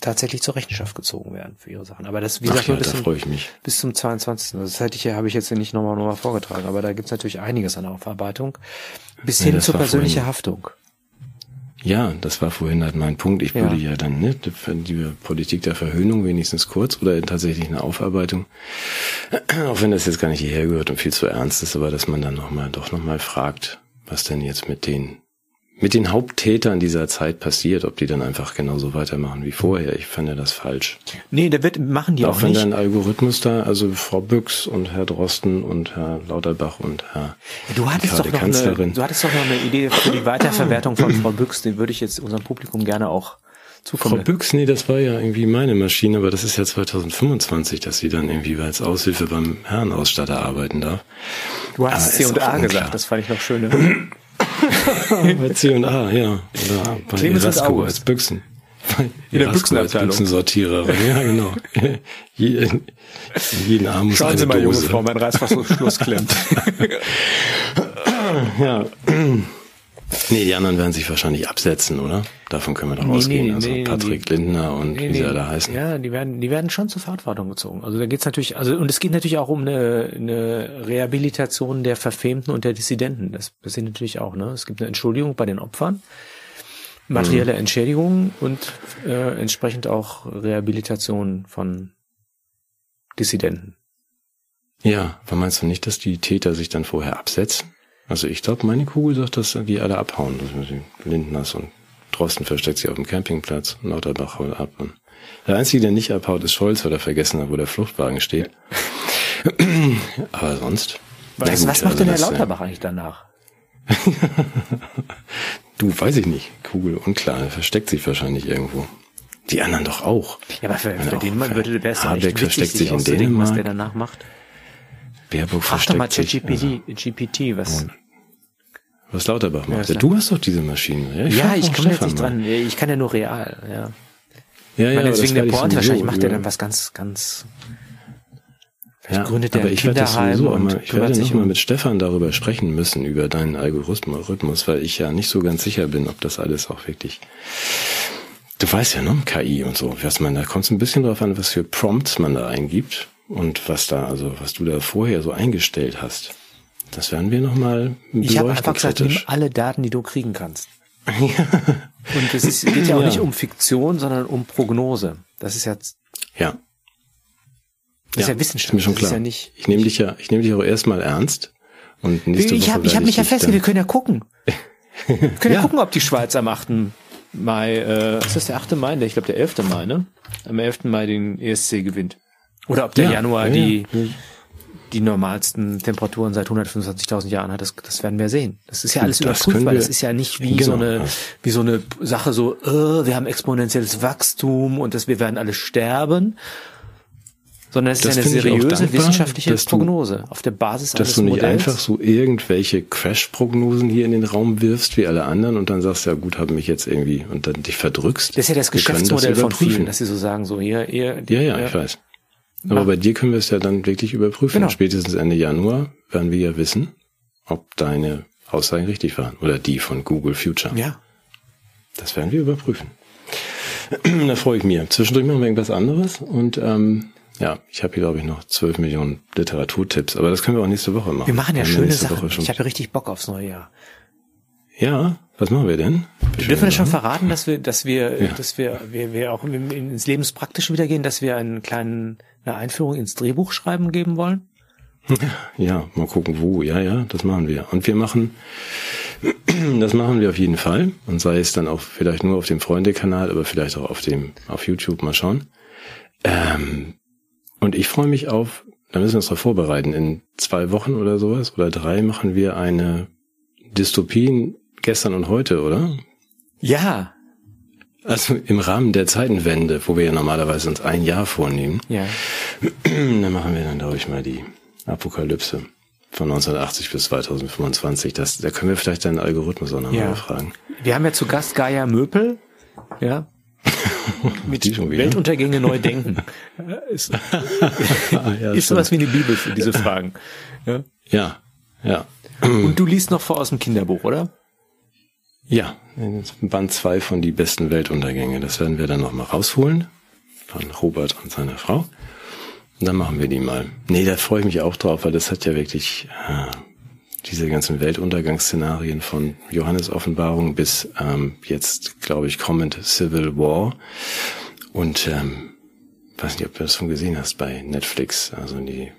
tatsächlich zur Rechenschaft gezogen werden für ihre Sachen. Aber das, wie gesagt, ja, bis, freue zum, ich mich. bis zum 22. Also Das hätte ich ja, habe ich jetzt nicht nochmal nochmal vorgetragen, aber da gibt es natürlich einiges an Aufarbeitung. Bis Ja, hin zur persönlichen Haftung. Ja, das war vorhin halt mein Punkt. Ich Ja. würde ja dann, ne, die Politik der Verhöhnung wenigstens kurz oder tatsächlich eine Aufarbeitung, auch wenn das jetzt gar nicht hierher gehört und viel zu ernst ist, aber dass man dann nochmal, doch nochmal fragt, was denn jetzt mit den, mit den Haupttätern dieser Zeit passiert, ob die dann einfach genauso weitermachen wie vorher. Ich fände das falsch. Nee, da wird, machen die auch, auch wenn nicht. dein Algorithmus da, also Frau Büchs und Herr Drosten und Herr Lauterbach und Herr Du hattest, doch noch eine, Kanzlerin. du hattest doch noch eine Idee für die Weiterverwertung von Frau Büchs, den würde ich jetzt unserem Publikum gerne auch Frau zukommen. Büchs, nee, das war ja irgendwie meine Maschine, aber das ist ja 2025, dass sie dann irgendwie als Aushilfe beim Herrenausstatter arbeiten darf. Du Ah, hast ist C und auch A unklar. gesagt, das fand ich noch schöner. Bei C und A, ja. Oder bei Clemens als Büchsen. In der Büchsenabteilung. Büchsensortiererin, ja, genau. Je, jeden Arm muss Schauen Sie mal, junge Dose. Frau, mein Reißverschluss klemmt. Ja. Nee, die anderen werden sich wahrscheinlich absetzen, oder? Davon können wir doch Nee, ausgehen. nee, also nee, Patrick Lindner und wie sie alle heißen. Ja, die werden, die werden schon zur Verantwortung gezogen. Also da geht's natürlich, also und es geht natürlich auch um eine, eine Rehabilitation der Verfemten und der Dissidenten. Das passiert natürlich auch. Ne? Es gibt eine Entschuldigung bei den Opfern, materielle Entschädigung und äh, entsprechend auch Rehabilitation von Dissidenten. Ja, aber meinst du nicht, dass die Täter sich dann vorher absetzen? Also ich glaube, meine Kugel sagt, dass die alle abhauen. Das Lindners und Drosten versteckt sich auf dem Campingplatz, Lauterbach haut ab. Und der Einzige, der nicht abhaut, ist Scholz, weil er vergessen hat, wo der Fluchtwagen steht. aber sonst. Was, gut, was macht also denn Herr äh, Lauterbach eigentlich danach? Du, weiß ich nicht. Kugel unklar, er versteckt sich wahrscheinlich irgendwo. Die anderen doch auch. Ja, aber für, für den Mann würde wäre es echt wichtig, versteckt sich in auszudenken, was der Dänemark. danach macht. Baerbock Frag doch mal ChatGPT, GPT, was, was Lauterbach macht. Ja, du hast doch diese Maschine. Ja, ich doch komme jetzt nicht dran. Ich kann ja nur real, ja. Ja, ja, meine, deswegen der sowieso wahrscheinlich macht er dann was ganz, ganz, vielleicht Ja, gründet er aber ich werde das sowieso mal, ich werde sich noch mal um, mit Stefan darüber sprechen müssen, über deinen Algorithmus, weil ich ja nicht so ganz sicher bin, ob das alles auch wirklich, du weißt ja, ne, KI und so, was man, da kommt es ein bisschen drauf an, was für Prompts man da eingibt und was da, also, was du da vorher so eingestellt hast. Das werden wir noch mal ich habe einfach beleuchten, gesagt, nimm alle Daten, die du kriegen kannst. Und es ist, geht ja auch Ja. nicht um Fiktion, sondern um Prognose. Das ist ja, das Ja. ist ja Wissenschaft. Ist mir schon Das klar. ist ja nicht, ich nehme dich ja, ich nehme dich auch erstmal ernst und nächste ich Woche habe ich hab mich ja festgelegt, wir können ja gucken. Wir können ja. ja gucken, ob die Schweiz am 8. Mai, äh, ist das der 8. Mai? Ich glaube der 11. Mai, ne? Am 11. Mai den ESC gewinnt. Oder ob der ja, Januar ja, die, die normalsten Temperaturen seit 125.000 Jahren hat. Das, das werden wir sehen. Das ist ja alles überprüft, weil es ist ja nicht wie genau. so eine, wie so eine Sache so, äh, wir haben exponentielles Wachstum und das, wir werden alle sterben, sondern es ist eine seriöse dankbar, wissenschaftliche Prognose auf der Basis dass du nicht Modells. einfach so irgendwelche Crash-Prognosen hier in den Raum wirfst wie alle anderen und dann sagst ja gut, habe mich jetzt irgendwie und dann dich verdrückst. Das ist ja das Geschäftsmodell das von vielen, dass sie so sagen so hier, ihr, ja, ja, ja, ich weiß. Aber bei dir können wir es ja dann wirklich überprüfen. Genau. Spätestens Ende Januar werden wir ja wissen, ob deine Aussagen richtig waren oder die von Google Future. Ja. Das werden wir überprüfen. da freue ich mich. Zwischendurch machen wir irgendwas anderes und ähm, ja, ich habe hier, glaube ich, noch zwölf Millionen Literaturtipps, aber das können wir auch nächste Woche machen. Wir machen ja schöne Sachen. Ich habe ja richtig Bock aufs neue Jahr. Ja, was machen wir denn? Wir dürfen wir schon verraten, dass wir, dass wir, ja. dass wir, wir, wir auch ins Lebenspraktische wieder gehen, dass wir einen kleinen, eine Einführung ins Drehbuch schreiben geben wollen? Ja, mal gucken wo. Ja, ja, das machen wir. Und wir machen, das machen wir auf jeden Fall. Und sei es dann auch vielleicht nur auf dem Freunde-Kanal, aber vielleicht auch auf dem, auf YouTube mal schauen. Ähm, und ich freue mich auf, da müssen wir uns darauf vorbereiten. In zwei Wochen oder sowas oder drei machen wir eine Dystopien gestern und heute, oder? Ja. Also im Rahmen der Zeitenwende, wo wir ja normalerweise uns ein Jahr vornehmen. Ja. Dann machen wir dann, glaube ich, mal die Apokalypse von 1980 bis 2025. Das, da können wir vielleicht deinen Algorithmus auch nochmal ja. fragen. Wir haben ja zu Gast Gaia Möpel. Ja, mit Weltuntergänge neu denken. ist, ja, ist sowas wie eine Bibel für diese Fragen. Ja, ja. ja. Und du liest noch vor aus dem Kinderbuch, oder? Ja, Band zwei von Die besten Weltuntergänge. Das werden wir dann nochmal rausholen. Von Robert und seiner Frau. Und dann machen wir die mal. Nee, da freue ich mich auch drauf, weil das hat ja wirklich äh, diese ganzen Weltuntergangsszenarien von Johannes Offenbarung bis ähm, jetzt, glaube ich, kommend Civil War. Und ähm, weiß nicht, ob du das schon gesehen hast bei Netflix, also die,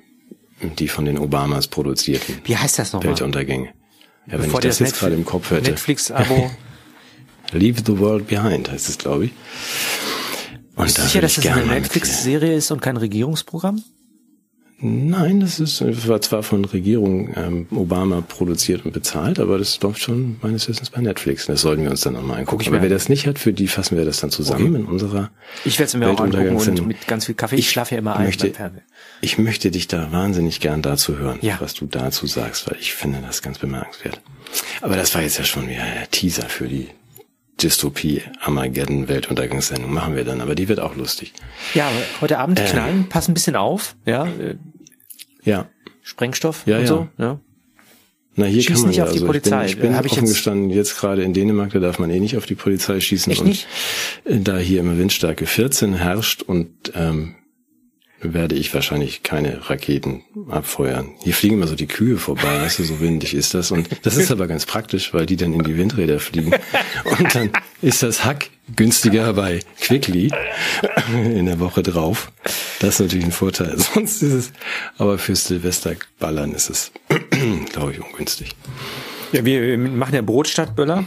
die von den Obamas produzierten. Wie heißt das nochmal? Weltuntergänge. Ja, wenn ich das, das jetzt gerade im Kopf hätte. Netflix-Abo. Leave the World Behind heißt es, glaube ich. Und Bist du sicher, dass das eine Netflix-Serie ist und kein Regierungsprogramm? Nein, das ist war zwar von Regierung ähm, Obama produziert und bezahlt, aber das läuft schon meines Wissens bei Netflix. Das sollten wir uns dann nochmal angucken. Aber wer das nicht hat, für die fassen wir das dann zusammen okay. in unserer Ich werde es mir auch angucken und mit ganz viel Kaffee. Ich, ich schlafe ja immer ein möchte, Ich möchte dich da wahnsinnig gern dazu hören, ja. was du dazu sagst, weil ich finde das ganz bemerkenswert. Aber das war jetzt ja schon wieder ein Teaser für die Dystopie Armageddon Weltuntergangssendung machen wir dann, aber die wird auch lustig. Ja, heute Abend ähm, knallen, pass ein bisschen auf, ja. Ja. Sprengstoff ja, und ja. so, ja. Na, hier Schieß kann man nicht ja, auf die also Polizei. Ich bin, ich bin Hab ich offen jetzt gestanden, jetzt gerade in Dänemark, da darf man eh nicht auf die Polizei schießen. Echt und nicht? Da hier immer Windstärke 14 herrscht und ähm, werde ich wahrscheinlich keine Raketen abfeuern. Hier fliegen immer so die Kühe vorbei, weißt du, so windig ist das. Und das ist aber ganz praktisch, weil die dann in die Windräder fliegen. Und dann ist das Hack günstiger bei Quickly in der Woche drauf. Das ist natürlich ein Vorteil. Sonst ist es, aber fürs Silvesterballern ist es, glaube ich, ungünstig. Ja, wir machen ja Brot statt Böller.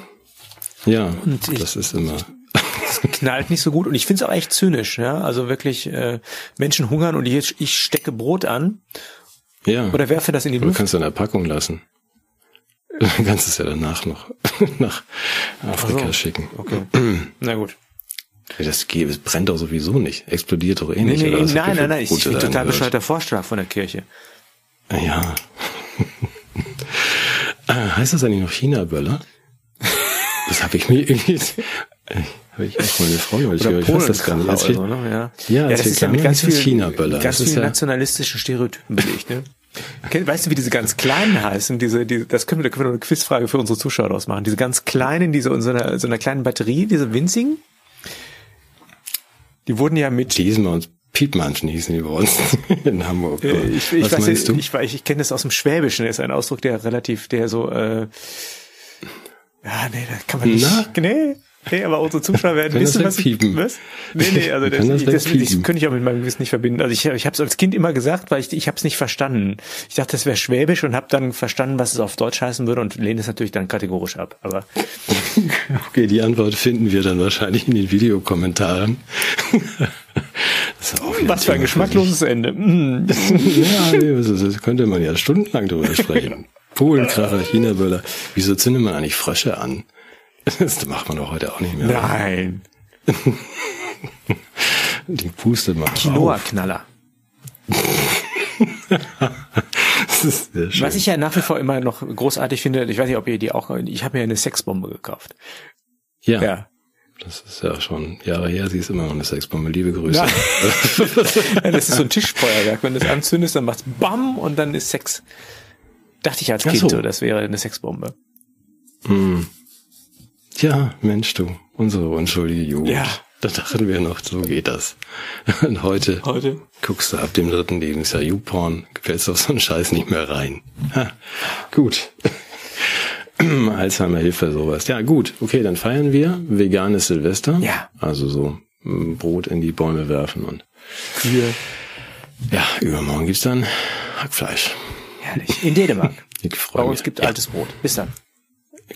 Ja, und ich, das ist immer knallt nicht so gut und ich finde es auch echt zynisch, ja. Also wirklich äh, Menschen hungern und ich, ich stecke Brot an. Ja. Oder werfe das in die Luft. Du kannst es in der Packung lassen. Du kannst es ja danach noch nach Afrika so. schicken. Okay. Na gut. Das, das brennt doch sowieso nicht. Explodiert doch eh nicht. Nee, nee, nein, nein, nein. Ich bin total bescheuerter Vorschlag von der Kirche. Ja. Ah, heißt das eigentlich noch China-Böller? Das habe ich mir irgendwie. Habe ich auch meine Frau neulich gehört. Ich weiß das gar nicht. Als so, ne? Ja, ja, ja das ist ja mit ganz viel China-Böller. Ganz vielen nationalistischen Stereotypen belegt. Ne? Weißt du, wie diese ganz kleinen heißen? Diese, diese, das können wir, da können wir eine Quizfrage für unsere Zuschauer ausmachen. Diese ganz kleinen, diese in so einer, so einer kleinen Batterie, diese winzigen, die wurden ja mit. Die hießen bei uns Pietmanschen hießen die bei uns in Hamburg. Äh, ich, ich, Was weiß, ich, du? ich, ich, ich kenne das aus dem Schwäbischen, das ist ein Ausdruck, der relativ, der so, äh, ja, nee, da kann man nicht. Na? Nee, Nee, aber unsere Zuschauer werden wissen, was ich, was? Nee, nee, also das, das das, das, könnte ich auch mit meinem Gewissen nicht verbinden. Also ich, ich habe es als Kind immer gesagt, weil ich, ich habe es nicht verstanden. Ich dachte, das wäre Schwäbisch und habe dann verstanden, was es auf Deutsch heißen würde und lehne es natürlich dann kategorisch ab. Aber Okay, die Antwort finden wir dann wahrscheinlich in den Videokommentaren. Was für ein geschmackloses Ende. Mm. Ja, nee, das, das könnte man ja stundenlang drüber sprechen. Polenkracher, China-Böller. Wieso zündet man eigentlich Frösche an? Das macht man doch heute auch nicht mehr. Nein. Die pustet man auf. Quinoa-Knaller. Das ist sehr schön. Was ich ja nach wie vor immer noch großartig finde, ich weiß nicht, ob ihr die auch, ich habe mir eine Sexbombe gekauft. ja, Ja. das ist ja schon Jahre her. Sie ist immer noch eine Sexbombe. Liebe Grüße. Ja. das ist so ein Tischfeuerwerk. Wenn du es anzündest, dann macht's BAM und dann ist Sex. Dachte ich als Kind so. so, das wäre eine Sexbombe. Ja, Mensch, du, unsere unschuldige Jugend. Ja. Da dachten wir noch, so geht das. Und heute, Heute? guckst du ab dem dritten Lebensjahr YouPorn, gefällst auf so einen Scheiß nicht mehr rein. Ha, gut. Alzheimer hilft für sowas. Ja, gut. Okay, dann feiern wir veganes Silvester. Ja. Also so mm, Brot in die Bäume werfen und Hier. ja, übermorgen gibt's dann Hackfleisch. Herrlich. In Dänemark. Ich Bei freue uns mich. gibt ja, altes Brot. Bis dann.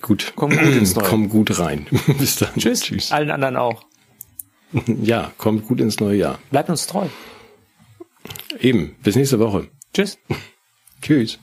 Gut. Komm gut ins Neue. Komm gut rein. Bis dann. Tschüss. Tschüss. Allen anderen auch. Ja, kommt gut ins neue Jahr. Bleibt uns treu. Eben. Bis nächste Woche. Tschüss. Tschüss.